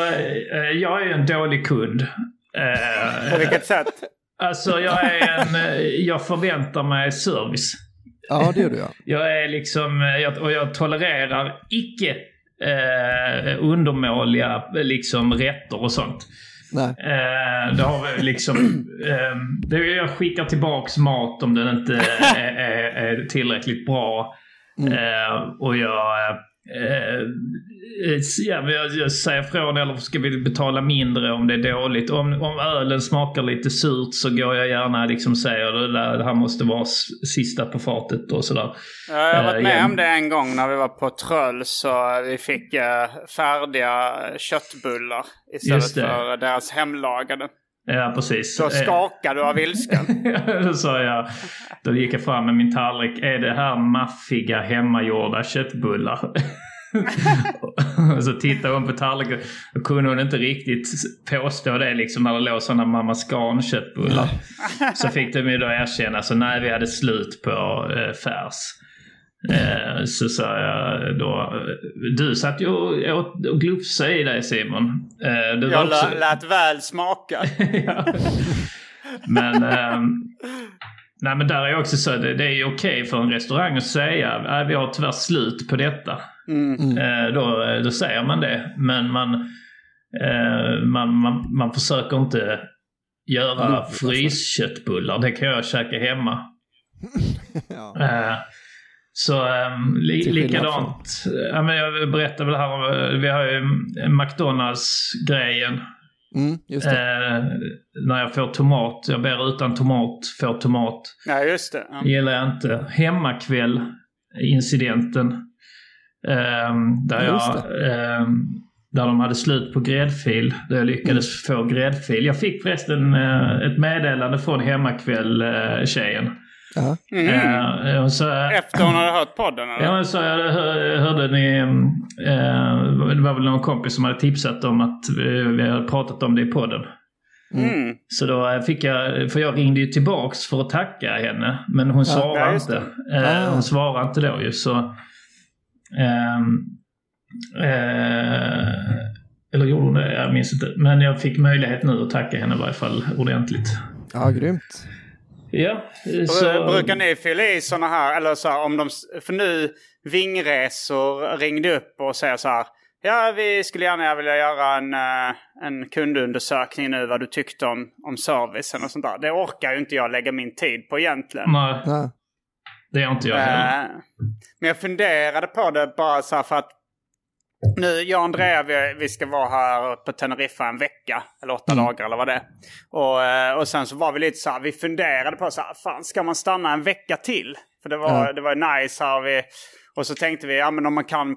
eh, jag är en dålig kund. Eh, På vilket sätt? Alltså jag är en, eh, jag förväntar mig service. ja, det gör du ja. *laughs* Jag är liksom, jag, och jag tolererar icke eh, undermåliga liksom rätter och sånt. Nej. Eh, det har vi liksom, *clears throat* eh, det, jag skickar tillbaks mat om den inte *laughs* är, är, är tillräckligt bra. Eh, och jag, eh, eh, ja, jag, jag säger från eller ska vi betala mindre om det är dåligt. Om, om ölen smakar lite surt så går jag gärna liksom säger det, där, det här måste vara sista på fatet och sådär. Ja, Jag har varit Eh, med ja. om det en gång när vi var på Tröll så vi fick eh, färdiga köttbullar istället för deras hemlagade. Ja, precis. Så Eh, skakade du av ilskan. då sa jag, då gick jag fram med min tallrik. Är det här maffiga hemmagjorda köttbullar? och *laughs* så tittade hon på tallriken. Då kunde hon inte riktigt påstå det liksom när det låg sådana Mamma Scan köttbullar. så fick de ju då erkänna, så nej vi hade slut på eh, färs. Eh, så sa jag då, eh, du satt ju och, åt och glufsade i dig Simon. Eh, du var Jag också- lä- lät väl smaka. *laughs* ja. Men, ehm, nej, men där är också så, det, det är ju okej för en restaurang att säga att vi har tyvärr slut på detta. Mm. Eh, då, då säger man det. Men man, eh, man, man, man försöker inte göra frysköttbullar. Det kan jag käka hemma. *laughs* ja. Eh, så um, li, likadant. Ja, men jag berättade väl här om, eh, vi har ju McDonalds-grejen. Mm, just det. Eh, när jag får tomat. Jag ber utan tomat, får tomat. Ja, just det. Ja. gillar jag inte. Hemmakväll-incidenten. ehm, där, Ja, just jag, ehm, där de hade slut på gräddfil. Där jag lyckades få gräddfil. Jag fick förresten eh, ett meddelande från Hemmakväll-tjejen. Ja. Eh, så, Efter hon hade hört podden eller? Ja, så jag hör, hörde ni, eh, det var väl någon kompis som hade tipsat om att vi, vi hade pratat om det i podden. Mm. Så då eh, fick jag, för jag ringde ju tillbaks för att tacka henne. Men hon svarade ja, inte. Eh, Ah. hon svarade inte då ju så... ehm, eh, eller gjorde hon det? Jag minns inte. Men jag fick möjlighet nu att tacka henne i varje fall ordentligt. ja, grymt. Ja, så... Brukar ni fylla i sådana här, eller så här, om de, för nu Vingresor ringde upp och säger så här. Ja, vi skulle gärna vilja göra en, eh, en kundundersökning nu vad du tyckte om, om servicen och sånt där. Det orkar ju inte jag lägga min tid på egentligen. Nej, det gör inte jag heller. Eh, Men jag funderade på det bara så här för att nu, jag och Andrea, vi, vi ska vara här på Teneriffa en vecka. Eller åtta dagar eller vad det är. Och, eh, och sen så var vi lite så här, vi funderade på så här, fan ska man stanna en vecka till? För det var, Ja. det var nice här. Vi, och så tänkte vi, ja men om man kan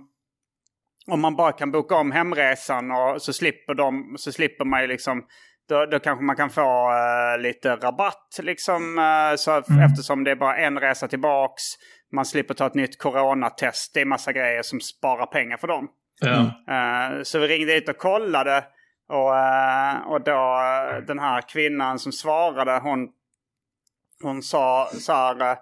om man bara kan boka om hemresan och så slipper, de, så slipper man ju liksom då, då kanske man kan få eh, lite rabatt liksom. eh, så Eftersom det är bara en resa tillbaks. Man slipper ta ett nytt coronatest. Det är massa grejer som sparar pengar för dem. Ja. Eh, så vi ringde dit och kollade. Och, eh, och då eh, den här kvinnan som svarade hon, hon sa så här.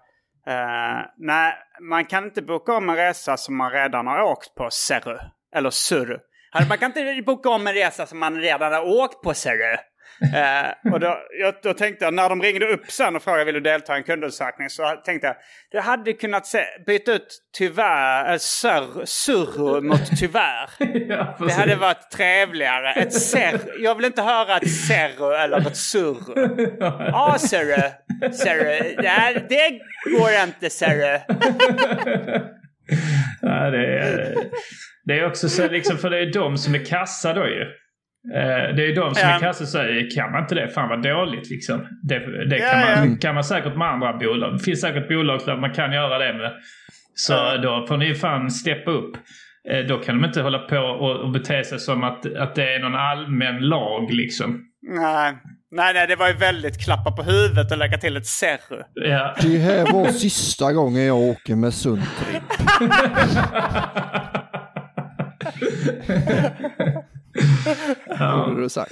nej, man kan inte boka om en resa som man redan har åkt på, ser Eller sur. Alltså, Man kan inte boka om en resa som man redan har åkt på, ser du. Eh, och då, jag, då tänkte jag, när de ringde upp sen och frågade vill du delta i en kundundersökning så tänkte jag, du hade kunnat se, byta ut tyvärr, äh, sur, surr mot tyvärr. *laughs* Ja, Det hade varit trevligare. Ett serr. Jag vill inte höra ett serr eller ett surr. *laughs* Ja, serre. Serre. Det, det går inte, serre. *laughs* Ja, det, är, det är också så liksom, för det är de som är kassa då ju. Eh, Det är de som Ja. är kassa säger kan man inte det? Fan vad dåligt liksom. Det, det Ja, kan, man, ja. kan man säkert med andra bolag. Det finns säkert bolag där man kan göra det med. Så då får ni fan steppa upp. Eh, Då kan de inte hålla på och, och bete sig som att, att det är någon allmän lag liksom. Nej. nej, nej, det var ju väldigt klappa på huvudet och lägga till ett serru. Ja. Det här var sista gången jag åker med *laughs* *laughs* Borde du sagt.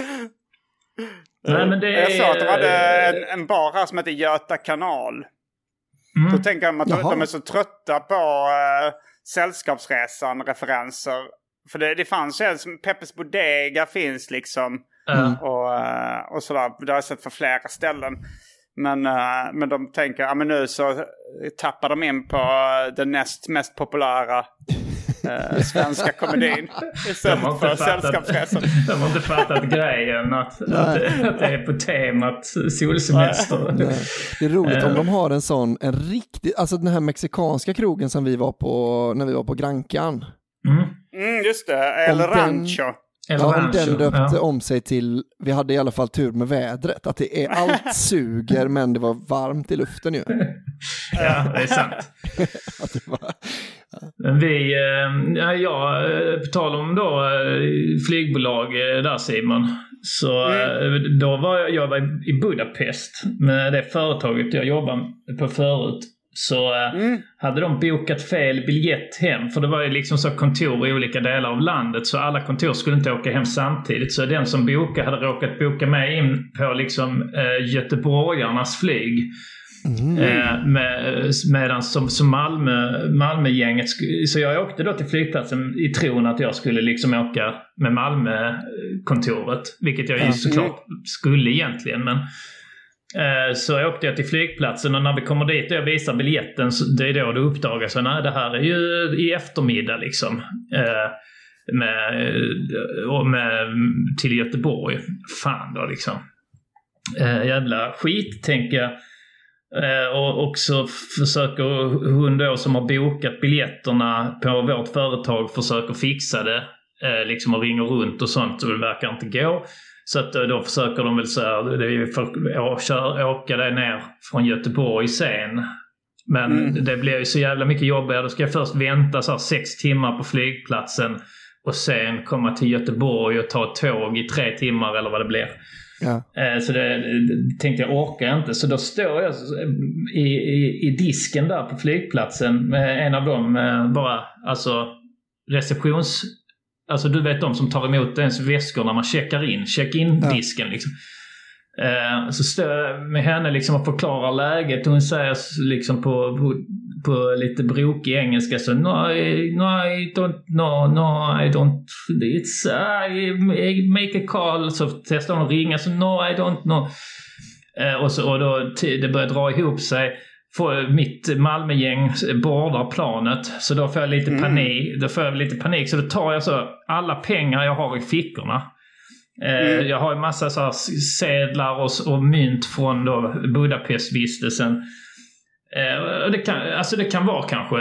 Nej, men det är... Jag sa att de hade en, en bar här som heter Göta kanal. Då tänker de att de, Jaha. de är så trötta på uh, Sällskapsresan-referenser. För det, det fanns ju en som Peppes Bodega finns liksom. Ja. Och, eh, och sådär. Det har jag sett för flera ställen. Men, eh, men de tänker, ja men nu så tappar de in på eh, den näst mest populära eh, svenska komedin. *laughs* De Istället har, för Sällskapsresan. de har inte fattat grejen att, att, att det är på temat solsemester. Nej. Det är roligt Eh. om de har en sån, en riktig, alltså den här mexikanska krogen som vi var på när vi var på Grankan. Mm. Mm, just det. El Om den- Rancho. Eller Ja, om den döpte ja. om sig till, vi hade i alla fall tur med vädret, att det är *laughs* allt suger men det var varmt i luften ju. *laughs* ja, det är sant. Att det var, vi, eh, ja, eh, på tal om då eh, flygbolag eh, där Simon. Så eh, då var jag, jag var i Budapest med det företaget jag jobbade på förut. Så eh, hade de bokat fel biljett hem. För det var ju liksom så kontor i olika delar av landet. Så alla kontor skulle inte åka hem samtidigt. Så den som bokade hade råkat boka med in på liksom eh, göteborgarnas flyg. Eh, med, medan som, som Malmö, Malmögänget, så jag åkte då till flygplatsen i tron att jag skulle liksom åka med Malmökontoret. Vilket jag ju såklart skulle egentligen. Men, eh, så åkte jag till flygplatsen och när vi kommer dit och jag visar biljetten, så det är då det uppdagas att nej, det här är ju i eftermiddag liksom. Eh, med, och med, till Göteborg. Fan då liksom. Eh, jävla skit tänker jag. Eh, och också försöker hon då som har bokat biljetterna på vårt företag försöker fixa det. Eh, liksom och ringer runt och sånt och det verkar inte gå. Så att eh, då försöker de väl så här, det är ju för, å, kör, åka det ner från Göteborg sen. Men det blir ju så jävla mycket jobbigare. Då ska jag först vänta så sex timmar på flygplatsen och sen komma till Göteborg och ta tåg i tre timmar eller vad det blir. Ja. Eh, Så det, det tänkte jag orkar inte. Så då står jag i, i, i disken där på flygplatsen med en av dem eh, bara, alltså receptions... Alltså du vet de som tar emot ens väskor när man checkar in. Check-in-disken liksom. Eh, Så står jag med henne liksom och förklarar läget hon säger liksom på, på, på lite brokig engelska så no, I- no, I don't, no, no, I don't, it's, I, I make a call. Så testar hon att ringa så no, I don't know. Eh, och, så, och då det börjar dra ihop sig. Får mitt Malmögäng bordar planet. Så då får jag lite panik. Då får jag lite panik. Så då tar jag så alla pengar jag har i fickorna. Eh, Jag har en massa så sedlar och, och mynt från då Budapestvistelsen. Eh, det, kan, alltså det kan vara kanske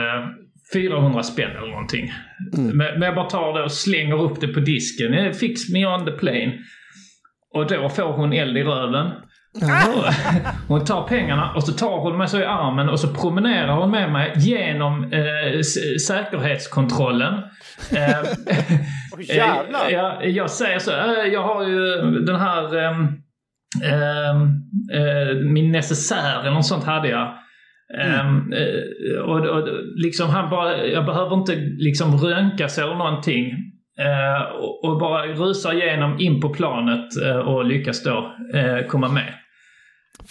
400 spänn eller någonting. Men, men jag bara tar det och slänger upp det på disken. Fix me on the plane. Och då får hon eld i röven. *laughs* Hon tar pengarna och så tar hon mig så i armen och så promenerar hon med mig genom eh, säkerhetskontrollen. Eh, *laughs* jävlar. Eh, Ja, jag säger så. eh, Jag har ju den här... ehm, ehm, eh, min necessär eller något sånt hade jag. Mm. Ehm, eh, och, och liksom han bara, jag behöver inte liksom röntgas eller någonting. Uh, och, och bara rusar igenom in på planet uh, och lyckas då eh, komma med.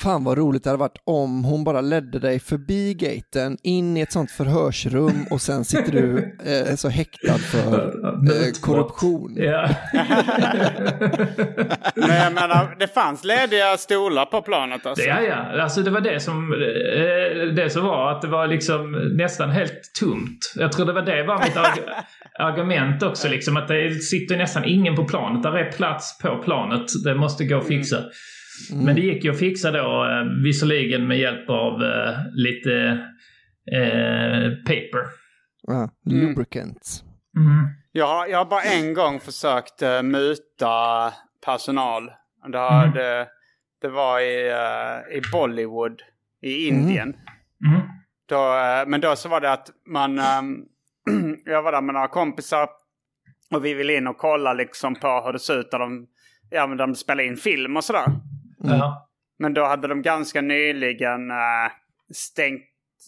Fan vad roligt det hade varit om hon bara ledde dig förbi gaten, in i ett sånt förhörsrum och sen sitter du eh, så häktad för eh, korruption. *laughs* Men jag menar, det fanns lediga stolar på planet alltså. Ja, ja. Alltså det var det som, eh, det som var att det var liksom nästan helt tomt. Jag tror det var det var mitt arg- *laughs* argument också. Liksom, att det sitter nästan ingen på planet. Där är plats på planet. Det måste gå att fixa. Men det gick ju att fixa då eh, visserligen med hjälp av eh, lite eh, paper. Ja, lubricants. Mm. Jag, har, jag har bara en gång försökt uh, muta personal. Det, har, Mm. det, det var i, eh, i Bollywood i Indien. Mm. Då, men då så var det att man... ehm, *clears throat* jag var där med några kompisar. Och vi ville in och kolla liksom på hur det ser ut när de, ja, men de spelar in film och sådär. Ja. Men då hade de ganska nyligen eh, stängt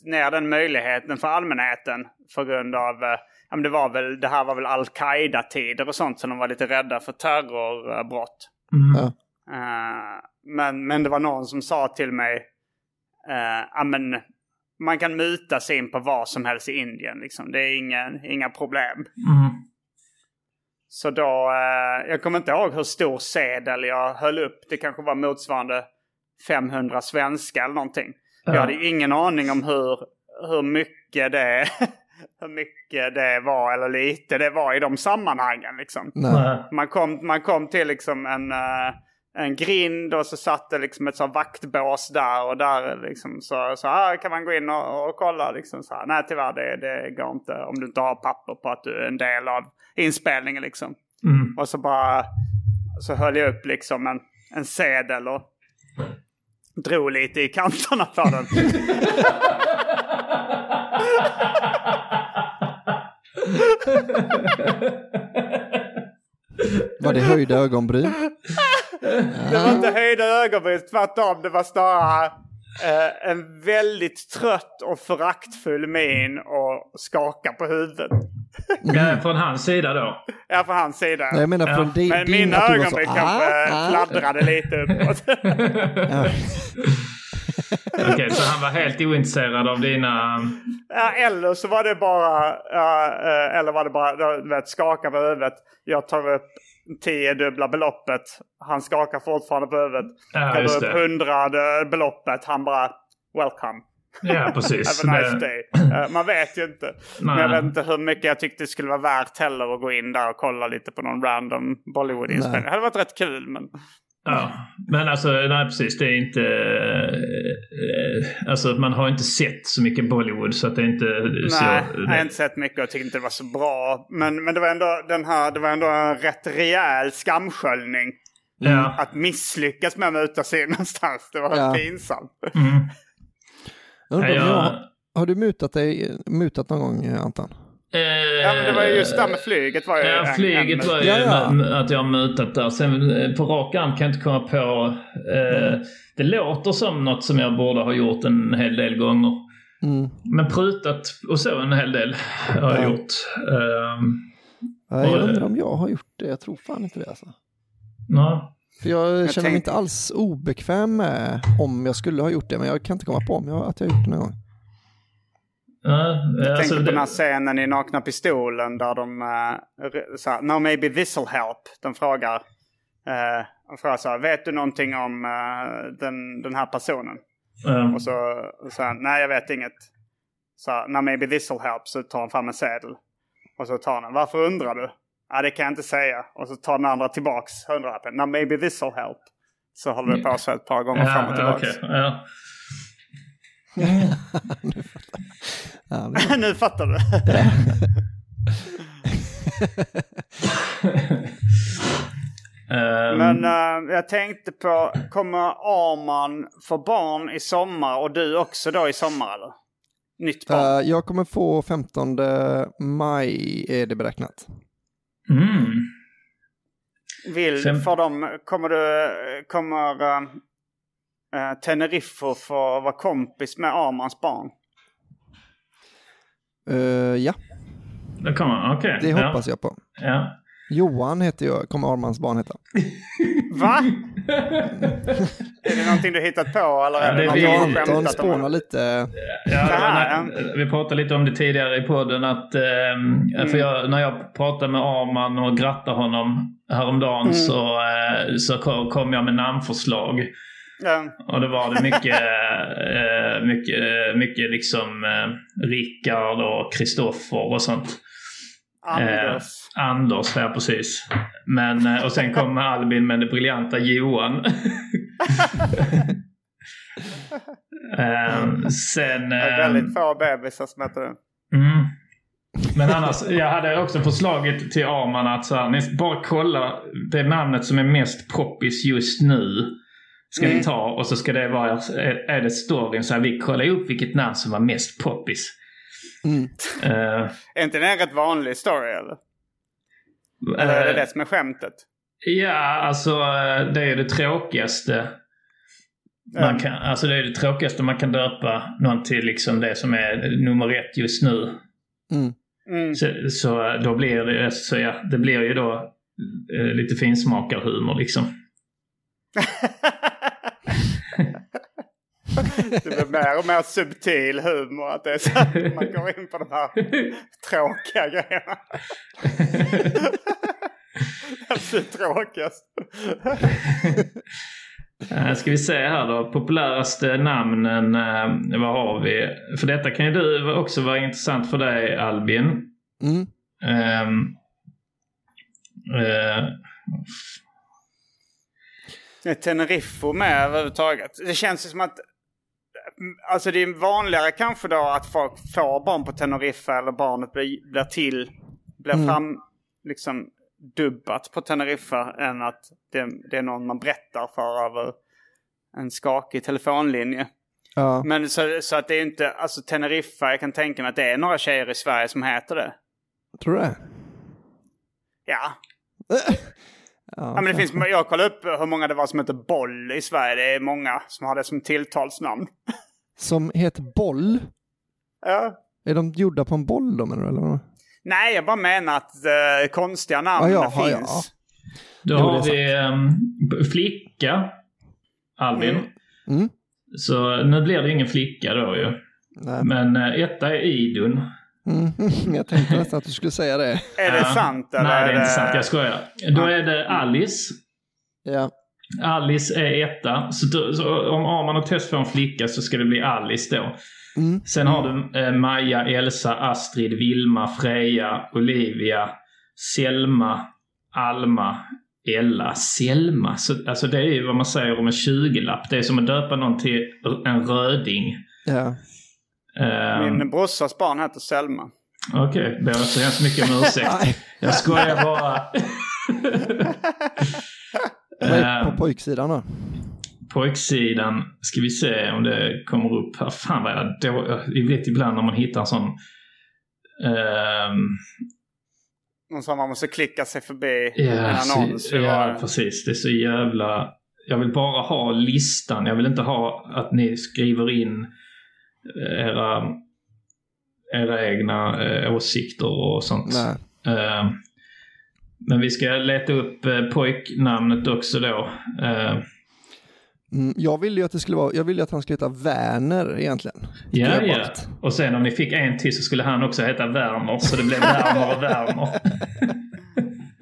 ner den möjligheten för allmänheten. För grund av, eh, ja men det var väl, det här var väl Al-Qaida-tider och sånt. Så de var lite rädda för terrorbrott. Ja. Eh, men, men det var någon som sa till mig, eh, ja men man kan muta sig in på vad som helst i Indien liksom. Det är ingen, inga problem. Mm. Så då, eh, jag kommer inte ihåg hur stor sedel jag höll upp. Det kanske var motsvarande 500 svenska eller någonting. Jag Ja. hade ingen aning om hur, hur mycket det *laughs* hur mycket det var eller lite det var i de sammanhangen liksom. Nej. Nej. Man kom, man kom till liksom en, eh, en grind och så satt det liksom ett sånt vaktbås där och där liksom så, så här kan man gå in och, och kolla liksom så här. Nej tyvärr det, det går inte om du inte har papper på att du är en del av inspelningen liksom. Mm. Och så bara så höll jag upp liksom en, en sedel och drog lite i kanterna på den. Var det höjda ögonbryn? *laughs* Det var inte höjda ögonbryn, tvärtom. Det var snarare eh, en väldigt trött och föraktfull min och skaka på huvudet. Ja, från hans sida då. Ja, från hans sida. Jag menar Ja. från din, Men din mina ögonbryn ah, kanske ah. fladdrade lite uppåt. Ja. *laughs* Okej, så han var helt ointresserad av dina... ja, eller så var det bara, ja, eh, eller var det bara, du vet, skaka på huvudet. Jag tar upp tio dubbla beloppet. Han skakar fortfarande på huvudet. Ja, jag upp hundrade beloppet. Han bara, welcome. Ja, precis. *laughs* Have a nice Det- day. *clears throat* Eh, man vet ju inte. Men jag vet inte hur mycket jag tyckte det skulle vara värt heller att gå in där och kolla lite på någon random Bollywood-inspelning. Det hade varit rätt kul men... Ja, men alltså nej precis. Det är inte... Eh, alltså man har inte sett så mycket Bollywood så att det är inte... så, Nej, jag har inte sett mycket och tyckte inte det var så bra. Men, men det var ändå den här, det var ändå en rätt rejäl skamsköljning. Ja. Att misslyckas med att muta sig någonstans. Det var Ja. pinsamt. Mm. Jag undrar Ja, jag- Har du mutat dig, mutat någon gång Anton? Eh, Ja men det var ju just det här med flyget var ju Ja, en- flyget en- var ju Ja, ja. att jag har mutat där. Sen eh, på rak arm kan jag inte komma på... Eh, det låter som något som jag borde ha gjort en hel del gånger. Mm. Men prutat och så en hel del har jag Ja. gjort. Ja, jag Och- undrar om jag har gjort det, jag tror fan inte det alltså. nej. För jag, känner mig tänkte- inte alls obekväm med om jag skulle ha gjort det, men jag kan inte komma på om jag, att jag har gjort det någon gång. Ja, Jag alltså, tänker på det- den här scenen i Nakna Pistolen där de uh, såhär, no maybe this'll help. De frågar, uh, de frågar så här, vet du någonting om eh, den, den här personen? ja. Och så säger han, nej jag vet inget. Så här, no maybe this'll help. Så tar han fram en sedel. Och så tar han, varför undrar du? Ja det kan jag inte säga. Och så tar den andra tillbaks hundralappen, no maybe this'll help. Så håller det på så ett par gånger fram och Ja, tillbaks. okej. ja. Nu fattar du. Ehm, Men eh, jag tänkte på, kommer Arman få barn i sommar och du också då i sommar eller? Nytt barn? Eh, jag kommer få 15 maj är det beräknat. mm. Vill, fem- för dem, kommer du, kommer uh, uh, Tenerife få vara kompis med Armans barn? Eh, ja, Det kommer Okej. det ja. hoppas jag på. Ja. Johan heter jag, kommer Armans barn heta. *laughs* Va? *laughs* är det någonting du hittat på eller är Ja, det det något är vi- har Anton spånar lite. Ja, när, vi pratade lite om det tidigare i podden att ehm, för jag, när jag pratade med Arman och grattade honom häromdagen så, eh, så kom jag med namnförslag. Ja. Och då var det mycket, *laughs* eh, mycket, eh, mycket liksom eh, Rickard och Kristoffer och sånt. Anders. Eh, Anders, ja precis. Men, och sen kom *laughs* Albin med det briljanta Johan. *laughs* eh, sen... Det är väldigt få bebisar som heter det. mm. Men annars, jag hade också förslaget till Arman att så här, ni bara kolla det namnet som är mest poppis just nu. Ska vi ta och så ska det vara, är det storyn så här, vi kollar upp vilket namn som var mest poppis. Mm. Eh, Är inte det en rätt vanlig story eller? Eller är det eh, det som är skämtet? Ja, alltså det är det tråkigaste. Man kan, alltså det är det tråkigaste man kan döpa någon till liksom det som är nummer ett just nu. Mm. Mm. Så, så då blir det, så ja, det blir ju då eh, lite finsmakarhumor liksom. *laughs* Det blir mer och mer subtil humor. Att det är så att man går in på de här tråkiga grejerna. Absolut tråkigast. Eh, Ska vi se här då. Populäraste namnen, eh, vad har vi? För detta kan ju du också vara intressant för dig Albin. Mm. Ehm, eh, Är Teneriffo med överhuvudtaget? Det känns ju som att... Alltså det är vanligare kanske då att folk får barn på Teneriffa eller barnet blir, blir till, blir Mm. fram, liksom dubbat på Teneriffa än att det, det är någon man berättar för över en skakig telefonlinje. Ja. Men så, så att det är inte, alltså Teneriffa, jag kan tänka mig att det är några tjejer i Sverige som heter det. Tror du det? Ja, *laughs* Ja, ja men det finns, jag kollade upp hur många det var som heter Boll i Sverige. Det är många som har det som tilltalsnamn. *laughs* Som heter boll. Ja. Är de gjorda på en boll då menar du? Eller? Nej, jag bara menar att uh, konstiga namn Ja, ja, ja, finns. Då har vi um, flicka, Albin. Mm. Så nu blir det ingen flicka då ju. Nej. Men uh, etta är Idun. Mm. *laughs* Jag tänkte nästan att du skulle säga det. Är det sant eller? Nej, det är inte sant. Jag skojar. Då är det Alice. Ja. Alice är etta. Så, då, så om Arman och Tess får en flicka så ska det bli Alice då. Mm. Sen har du eh, Maja, Elsa, Astrid, Vilma, Freja, Olivia, Selma, Alma, Ella. Selma. Så, alltså det är ju vad man säger om en 20-lapp. Det är som att döpa någon till en röding. Ja. Ehm, Min brorsas barn heter Selma. Okej, ber jag så hemskt mycket om ursäkt. Jag skojar bara. Vad är Ehm, på pojksidan då? pojksidan ska vi se om det kommer upp här. Fan vad jag då, Jag vet ibland när man hittar en sån... ehm, Någon som man måste klicka sig förbi en ja, annons. så, Det var- ja, precis. Det är så jävla... Jag vill bara ha listan. Jag vill inte ha att ni skriver in era, era egna eh, åsikter och sånt. Nej. Ehm, men vi ska leta upp eh, pojknamnet också då. Ehm, Mm, jag ville ju att det skulle vara, jag ville att han skulle heta Werner egentligen. Ja, jag ja. bara. Och sen om ni fick en till så skulle han också heta Werner. Så det blev Werner och Werner.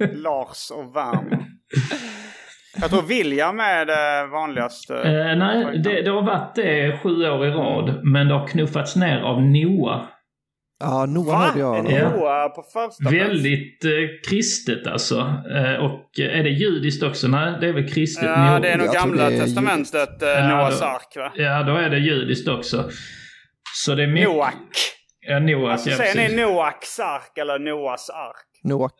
*laughs* *laughs* Lars och Werner. Jag tror William är det vanligaste. Eh, nej, det, det har varit det sju år i rad. Men det har knuffats ner av Noah. Ja, Noah hörde jag. Är. Ja. Noah på första? Väldigt eh, kristet alltså. Eh, och eh, är det judiskt också? Nej, det är väl kristet. Ja, Noah. det är nog jag gamla är testamentet, eh, Ja, Noahs då- ark va? Ja, då är det judiskt också. Så det är mycket... Noak. Ja, Noah. Alltså ja, säger ni Noaks ark eller Noahs ark? Noak.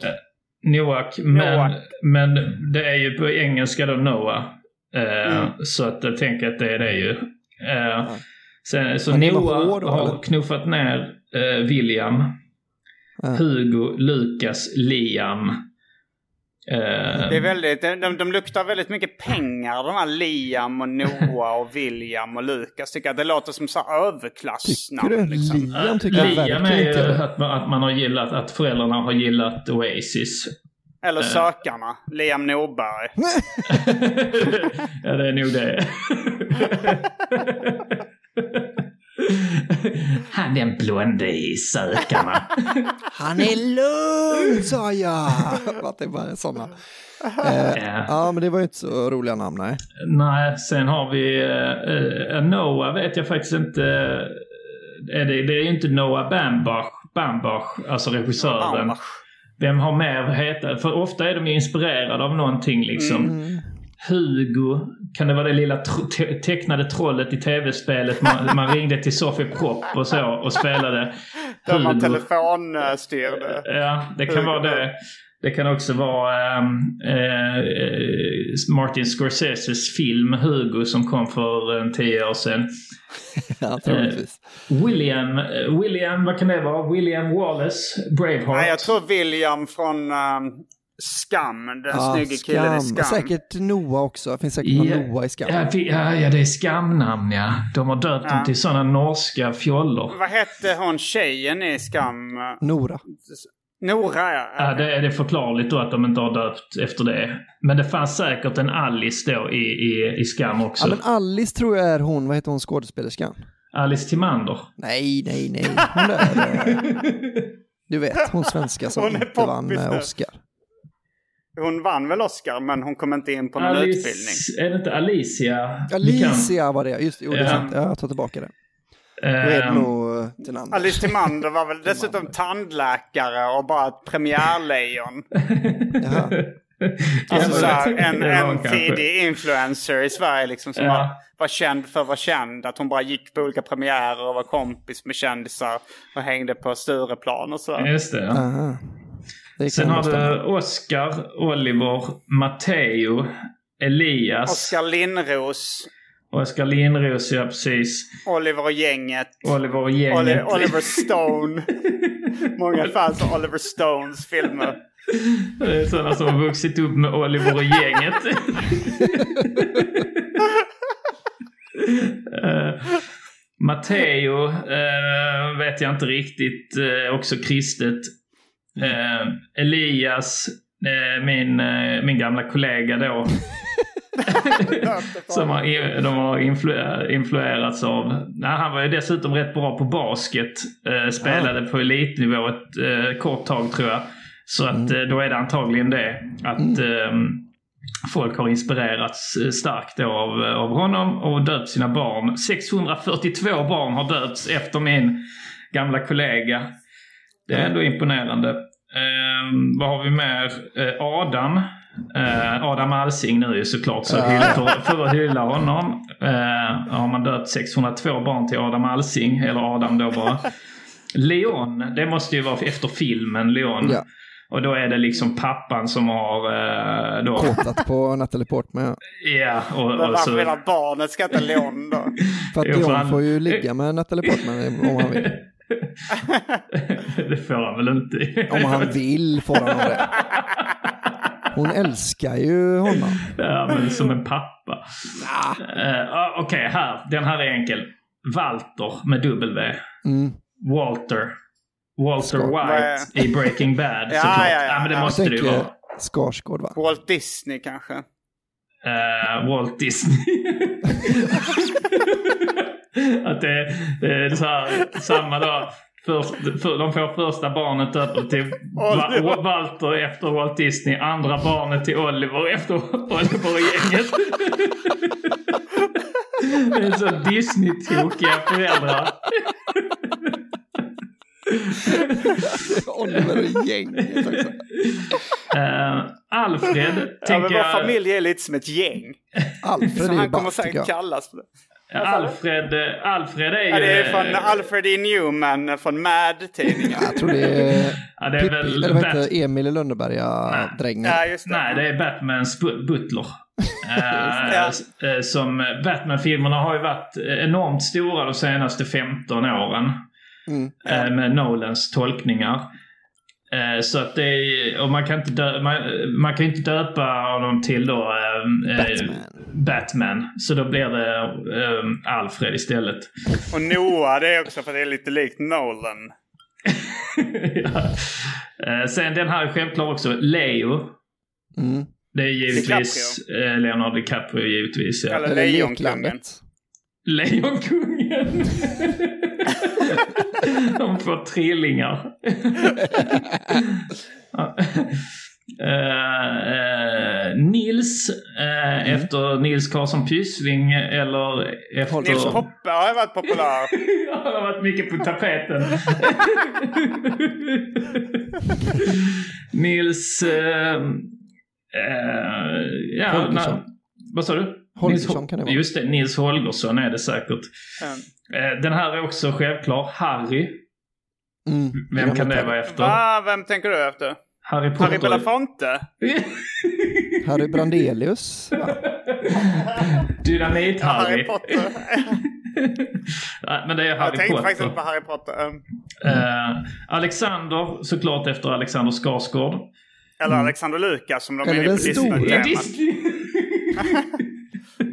Noak, men, Noak. men det är ju på engelska då Noah. Eh, Mm. Så att jag tänker att det är det ju. Eh, sen, så Noah H då, har eller? knuffat ner eh, William. Hugo, Lukas, Liam. Eh, Det är väldigt, de, de, luktar väldigt mycket pengar de här Liam och Noah och *laughs* William och Lukas. Tycker att det låter som så överklassnamn. Tycker du? liksom. Liam tycker jag Liam är verkligen ju inte. att man, att man har gillat, att föräldrarna har gillat Oasis. Eller Sökarna, Liam Norberg. *laughs* *laughs* ja, det är nog det. *laughs* Han den blonde i Sökarna. *laughs* Han är lugn sa jag! *laughs* Att det bara är sådana. Eh, Ja. ja, men det var ju inte så roliga namn, nej. Nej, sen har vi uh, uh, Noah vet jag faktiskt inte. eh, Är det, det är ju inte Noah Bambach, Bambach alltså regissören. Bambach. Vem har mer hetat? För ofta är de ju inspirerade av någonting liksom. Mm. Hugo, kan det vara det lilla te- tecknade trollet i tv-spelet? Man, man ringde till Sofie Propp och så och spelade *laughs* Där man telefonstyrde. Ja, det kan Hugo. vara det. Det kan också vara eh, eh, Martin Scorseses film Hugo som kom för en tio år sedan. *laughs* ja, troligtvis. William, eh, William, vad kan det vara? William Wallace, Braveheart. Nej, jag tror William från um, Skam. Den Ja, snygge killen i Skam. Säkert Noah också. Det finns säkert någon Ja, Noah i Skam. Ja, ja, det är skamnamn ja. De har döpt Ja. dem till sådana norska fjollor. Vad hette hon tjejen i Skam? Nora. Nora, ja. Ja, det är det förklarligt då att de inte har döpt efter det. Men det fanns säkert en Alice då i, i, i Skam också. Ja, men Alice tror jag är hon, vad heter hon skådespelerskan? Alice Timander. Nej, nej, nej. Hon är... *laughs* Du vet, hon svenska som Hon är inte vann. Oscar. Hon vann väl Oscar, men hon kom inte in på någon utbildning. Alice, är det inte Alicia? Alicia var det, just. Jo, det Ja. sant. Jag tar tillbaka det. Då Ehm, eh, till namn. Alice Timander var väl *laughs* dessutom tandläkare och bara ett premiärlejon. *laughs* *laughs* Alltså så här, en, en tidig influencer i Sverige liksom som Ja. var, var känd för att vara känd. Att hon bara gick på olika premiärer och var kompis med kändisar och hängde på Stureplan och så. Just det. Ja. Sen har du Oscar, Oliver, Matteo, Elias, Oscar Linnros, Oskar Lindros, ja precis. Oliver och gänget. Oliver och gänget. Oli- Oliver Stone. *laughs* Många fans av Oliver Stones filmer. Det är sådana som har vuxit upp med Oliver och gänget. uh, *laughs* Matteo eh, vet jag inte riktigt. eh, också kristet. Eh, Elias, eh, min, eh, min gamla kollega då. *laughs* som har, de har influ- influerats av. Nej, han var ju dessutom rätt bra på basket. Eh, spelade på elitnivå ett eh, kort tag tror jag. Så att eh, då är det antagligen det. Att ehm, folk har inspirerats starkt av, av honom och döpt sina barn. 642 barn har döpts efter min gamla kollega. Det är ändå imponerande. Ehm, vad har vi mer? Eh, Adam. Eh, Adam Alsing nu ju såklart. Så hyll- för, för att hylla honom eh, har man döpt 602 barn till Adam Alsing. Eller Adam då bara. *laughs* Leon, det måste ju vara efter filmen Leon. Ja. Och då är det liksom pappan som har eh, då... Kåtat på Natalie Portman. ja. Ja, och, Men och varför så... vill barnet ska heta Leon då? För att Leon får ju ligga med Natalie Portman om han vill. *laughs* *laughs* det får han väl inte? Om han vill får han det. Hon älskar ju honom. Ja, men som en pappa. Eh, ah, Okej, här. Den här är enkel. Walter med W. Mm. Walter. Walter Skott. White i Breaking Bad *laughs* Ja, såklart. ja, ja, men det ja. Måste det ju vara. Skarsgård va? Walt Disney kanske? Eh, Walt Disney. *laughs* *laughs* att det, det är så här, samma dag. Först, för, de får första barnet döpt till Va. Walter efter Walt Disney. Andra barnet till Oliver efter Oliver och gänget. *laughs* det är så Disney-tokiga föräldrar. Oliver och gänget också. Eh, Alfred Ja, men tänker vår jag... familj är lite som ett gäng. Alfred är ju han kommer säkert kallas för det. Alfred, eh, Alfred är ju... Ja, det är från Alfred E. Newman från Mad-tidningen. Jag tror det är, Ja, det är Pippi, väl eller vad Bat- heter Emil i Lönneberga-drängen. Ja, det. Nej, det är Batmans bu- butler. *laughs* Eh, eh, som Batman-filmerna har ju varit enormt stora de senaste 15 åren. Mm. eh, Med Nolans tolkningar. Eh, Så att det är, och man kan inte, dö, man, man kan inte döpa honom till då eh, eh, Batman. Batman. Så då blir det eh, Alfred istället. Och Noah, det är också för det är lite likt Nolan. *laughs* ja. Eh, Sen den här är självklart också Leo. Mm. Det är givetvis eh, Leonardo DiCaprio givetvis. Ja. Eller Lejonkungen. Lejonkungen. *laughs* De får trillingar. *laughs* Eh, eh, Nils eh, efter Nils Karlsson Pyssling eller efter... Nils Poppe har varit populär. *laughs* Han har varit mycket på tapeten. *laughs* Nils... Eh, eh, ja, Holgersson. na- vad sa du? Holgersson Nils, kan det vara. Just det, Nils Holgersson är det säkert. Mm. Eh, den här är också självklar. Harry. Mm. Vem kan det vara efter? Va? Vem tänker du efter? Harry Potter. Harry Belafonte. *laughs* Harry Brandelius. Dynamit-Harry. Harry Potter. *laughs* Nej, men det är Jag Harry tänkte Potter. faktiskt inte på Harry Potter. Um, Eh, Alexander, såklart efter Alexander Skarsgård. Eller Alexander Lukas som de Eller är den stora. Disney.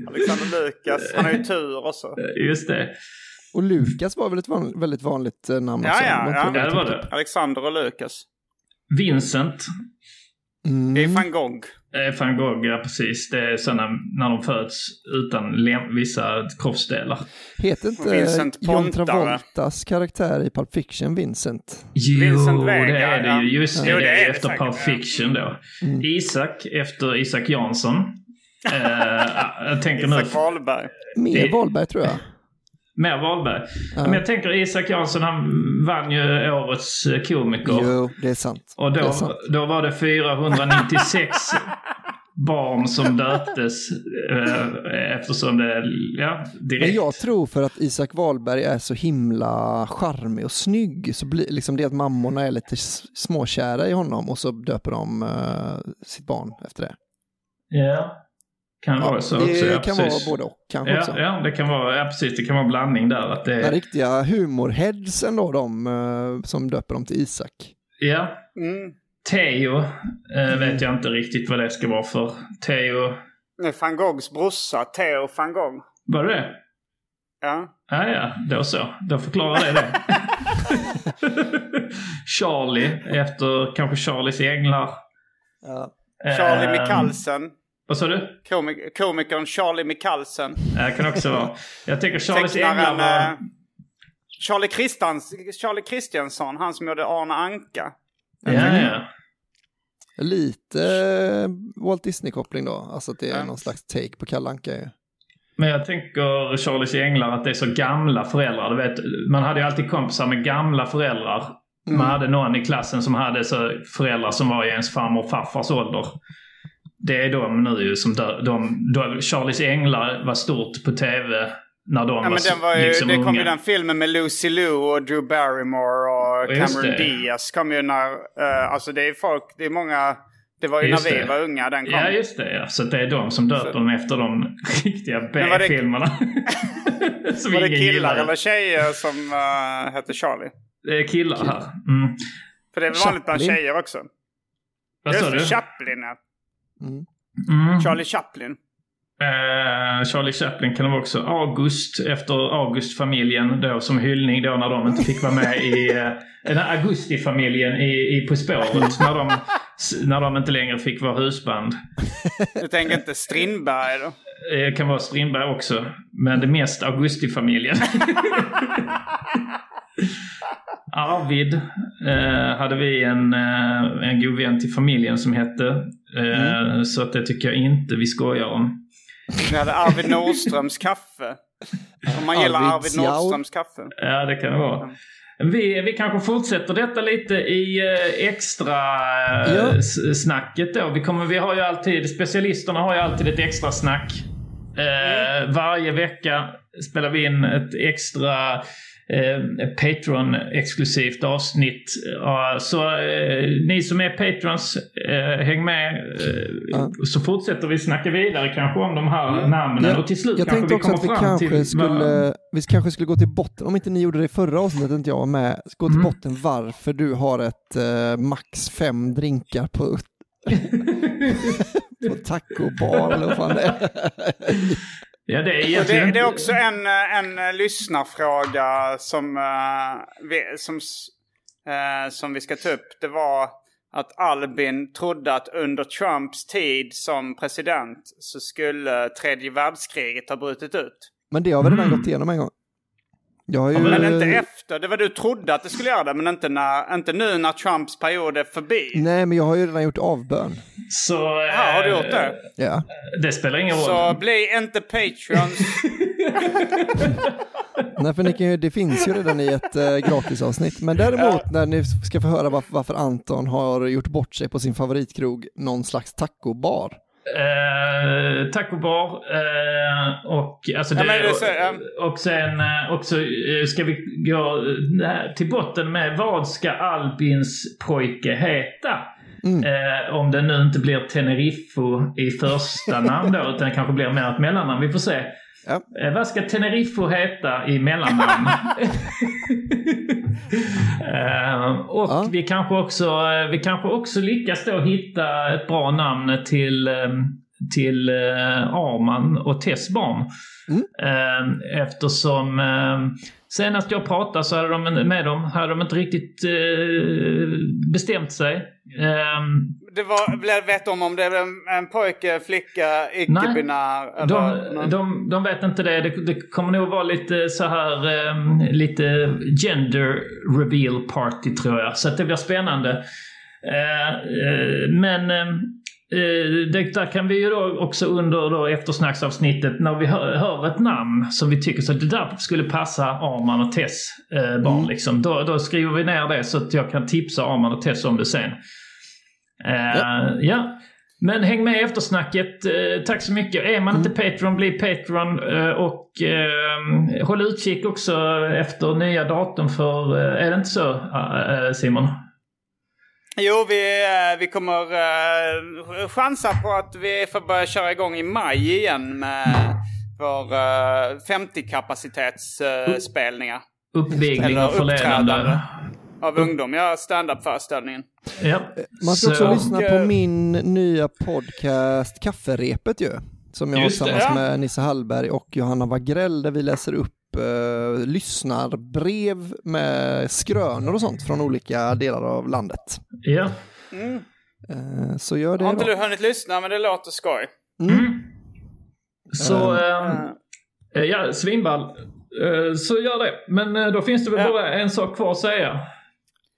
Alexander Lukas. Han har ju tur och så. Just det. Och Lukas var väl ett van, väldigt vanligt eh, namn Ja, också? ja, ja. det var det. Alexander och Lukas. Vincent. Mm. Det är van Gogh. Eh, Van Gogh, ja precis. Det är sådana när de föds utan vissa kroppsdelar. Heter inte Vincent John. Travoltas karaktär i Pulp Fiction Vincent? Jo, Vincent Vega, det är det ja. ju. Just det, Jo, det det är är det efter Pulp ja. Fiction då. Mm. Isak efter Isak Jansson. *laughs* Eh, jag tänker nu... Isak Wahlberg. Mer Det- Wahlberg tror jag. Mer Wahlberg. Ja. Men jag tänker Isak Jansson, han vann ju årets eh, komiker. Jo, det är sant. Och då, sant. då var det 496 *laughs* barn som döptes eh, eftersom det, ja, direkt. Men jag tror för att Isak Wahlberg är så himla charmig och snygg så blir liksom det att mammorna är lite småkära i honom och så döper de eh, sitt barn efter det. Ja, kan vara så det också. Ja, kan precis. vara både och kanske Ja, också. ja, det kan vara, ja, precis. Det kan vara blandning där. Att det, Men riktiga humorheadsen då, de eh, som döper dem till Isak. ja, Mm. Teo eh, vet jag inte riktigt vad det ska vara för. Teo, Det är van Goghs brorsa, Theo van Gogh. var det det? Ja. Ja, ja, då så. Då förklarar det det. *laughs* Charlie, efter kanske Charlies änglar. Ja. Charlie Mikkalsen. Vad sa du? Komik- komikern Charlie Mikkalsen. Ja, Det kan också vara. Jag tänker Charlies änglar var... eh, Charlie, Christans, Charlie Christiansson, han som gjorde Arne Anka. Ja, ja. Lite eh, Walt Disney-koppling då, alltså att det är Ja. någon slags take på Kalle Anka ju. Men jag tänker Charlies änglar att det är så gamla föräldrar. Du vet, man hade ju alltid kompisar med gamla föräldrar. Man hade någon i klassen som hade så föräldrar som var i ens farmor och farfars ålder. Det är de nu ju som dö, de, de, Charlies änglar var stort på tv när de Ja, var, men den var ju, liksom det kom unga. ju den filmen med Lucy Liu och Drew Barrymore och Cameron. Diaz. kom ju när, eh, alltså det är folk, det är många, det var ju Just när vi det. var unga den kom. Ja, just det. Ja. Så det är de som döper dem efter de *laughs* riktiga var B-filmerna. *laughs* som var det killar eller tjejer som uh, hette Charlie? Det är killar här. Mm. För det är väl vanligt bland tjejer också. Vad sa du? Chaplin ja. Mm. Mm. Charlie Chaplin. Eh, Charlie Chaplin kan det vara också. August efter August-familjen då som hyllning då när de inte fick vara med i... Uh, här Augusti-familjen i, i På spåret. när, de, när de inte längre fick vara husband. Du tänker inte Strindberg då? Det kan vara Strindberg också. Men det mest Augusti-familjen. *laughs* Arvid eh, hade vi en, eh, en god vän till familjen som hette. Eh, Så att det tycker jag inte vi skojar om. Vi hade Arvid Nordströms kaffe. Om man gillar Arvid. Nordströms kaffe. Ja, det kan det vara. Vi, vi kanske fortsätter detta lite i eh, extra eh, Ja. snacket då. Vi, kommer, vi har ju alltid, specialisterna har ju alltid ett extra snack. Eh, varje vecka spelar vi in ett extra eh, Patreon-exklusivt avsnitt. Ja, så eh, ni som är Patrons, eh, häng med. Eh, Ja. Så fortsätter vi snacka vidare kanske om de här namnen. Ja, och till slut Jag kanske vi kommer att vi fram kanske, till... skulle, vi kanske skulle gå till botten, om inte ni gjorde det i förra avsnittet, inte jag var med, gå till Mm. botten varför du har ett max fem drinkar på, *laughs* *laughs* på tacobar eller vad fan det är. *laughs* Ja, det är egentligen... det, det är också en, en eh, lyssnarfråga som, vi, som, eh, som vi ska ta upp. Det var att Albin trodde att under Trumps tid som president så skulle tredje världskriget ha brutit ut. Men det har vi redan Mm. gått igenom en gång. Jag ju, Men inte efter. Det var du trodde att det skulle göra det, men inte, när, inte nu när Trumps period är förbi. Nej, men jag har ju redan gjort avbön. Så... Ja, har du eh, gjort det? Ja. Det spelar ingen roll. Så bli inte Patreons. *laughs* Nej, för ni kan ju, det finns ju redan i ett eh, gratisavsnitt. Men däremot när ni ska få höra varför, varför Anton har gjort bort sig på sin favoritkrog, någon slags tacobar. Eh, tacobar eh, och alltså Ja, det, så- ja. och sen eh, också eh, ska vi gå eh, till botten med vad ska Albins pojke heta? Eh, om det nu inte blir Teneriffo i första namn då, utan det kanske blir mer ett mellannamn. Vi får se. Ja. Eh, vad ska Teneriffo heta i mellannamn? *laughs* eh, och Ja. vi, kanske också, eh, vi kanske också lyckas då hitta ett bra namn till, till Arman och Tess barn. Eh, eftersom senast jag pratade så hade de med dem hade de inte riktigt eh, bestämt sig. Eh, Det var, vet de om det är en, pojke, flicka, icke-binär? de, de, de vet inte det. det. Det kommer nog vara lite så här eh, lite gender reveal party tror jag. Så det blir spännande. Eh, eh, men eh, eh, det, där kan vi ju då också under då eftersnacksavsnittet när vi hör, hör ett namn som vi tycker så att det där skulle passa Arman och Tess eh, barn. Liksom. Då, då skriver vi ner det så att jag kan tipsa Arman och Tess om det sen. Eh, ja. Men häng med i eftersnacket. Eh, tack så mycket. Är man inte Patreon, bli Patreon. Eh, och eh, håll utkik också efter nya datum för... Eh, är det inte så eh, Simon? Jo, vi, eh, vi kommer uh, chansa på att vi får börja köra igång i maj igen med vår uh, 50-kapacitetsspelningar. Uppvigling Eller och förledande. Av ungdom, ja, standup-föreställningen. Ja. Man ska också Så- lyssna på min nya podcast Kafferepet ju. Som jag har Just det, tillsammans ja. med Nisse Hallberg och Johanna Wagrell där vi läser upp eh, lyssnarbrev med skrönor och sånt från olika delar av landet. Ja. Eh, så gör det Har inte då. du hunnit lyssna, men det låter skoj. Mm. Så... Ehm. eh, eh, ja, svinball. Eh, så gör det. Men eh, då finns det väl Ja. bara en sak kvar att säga.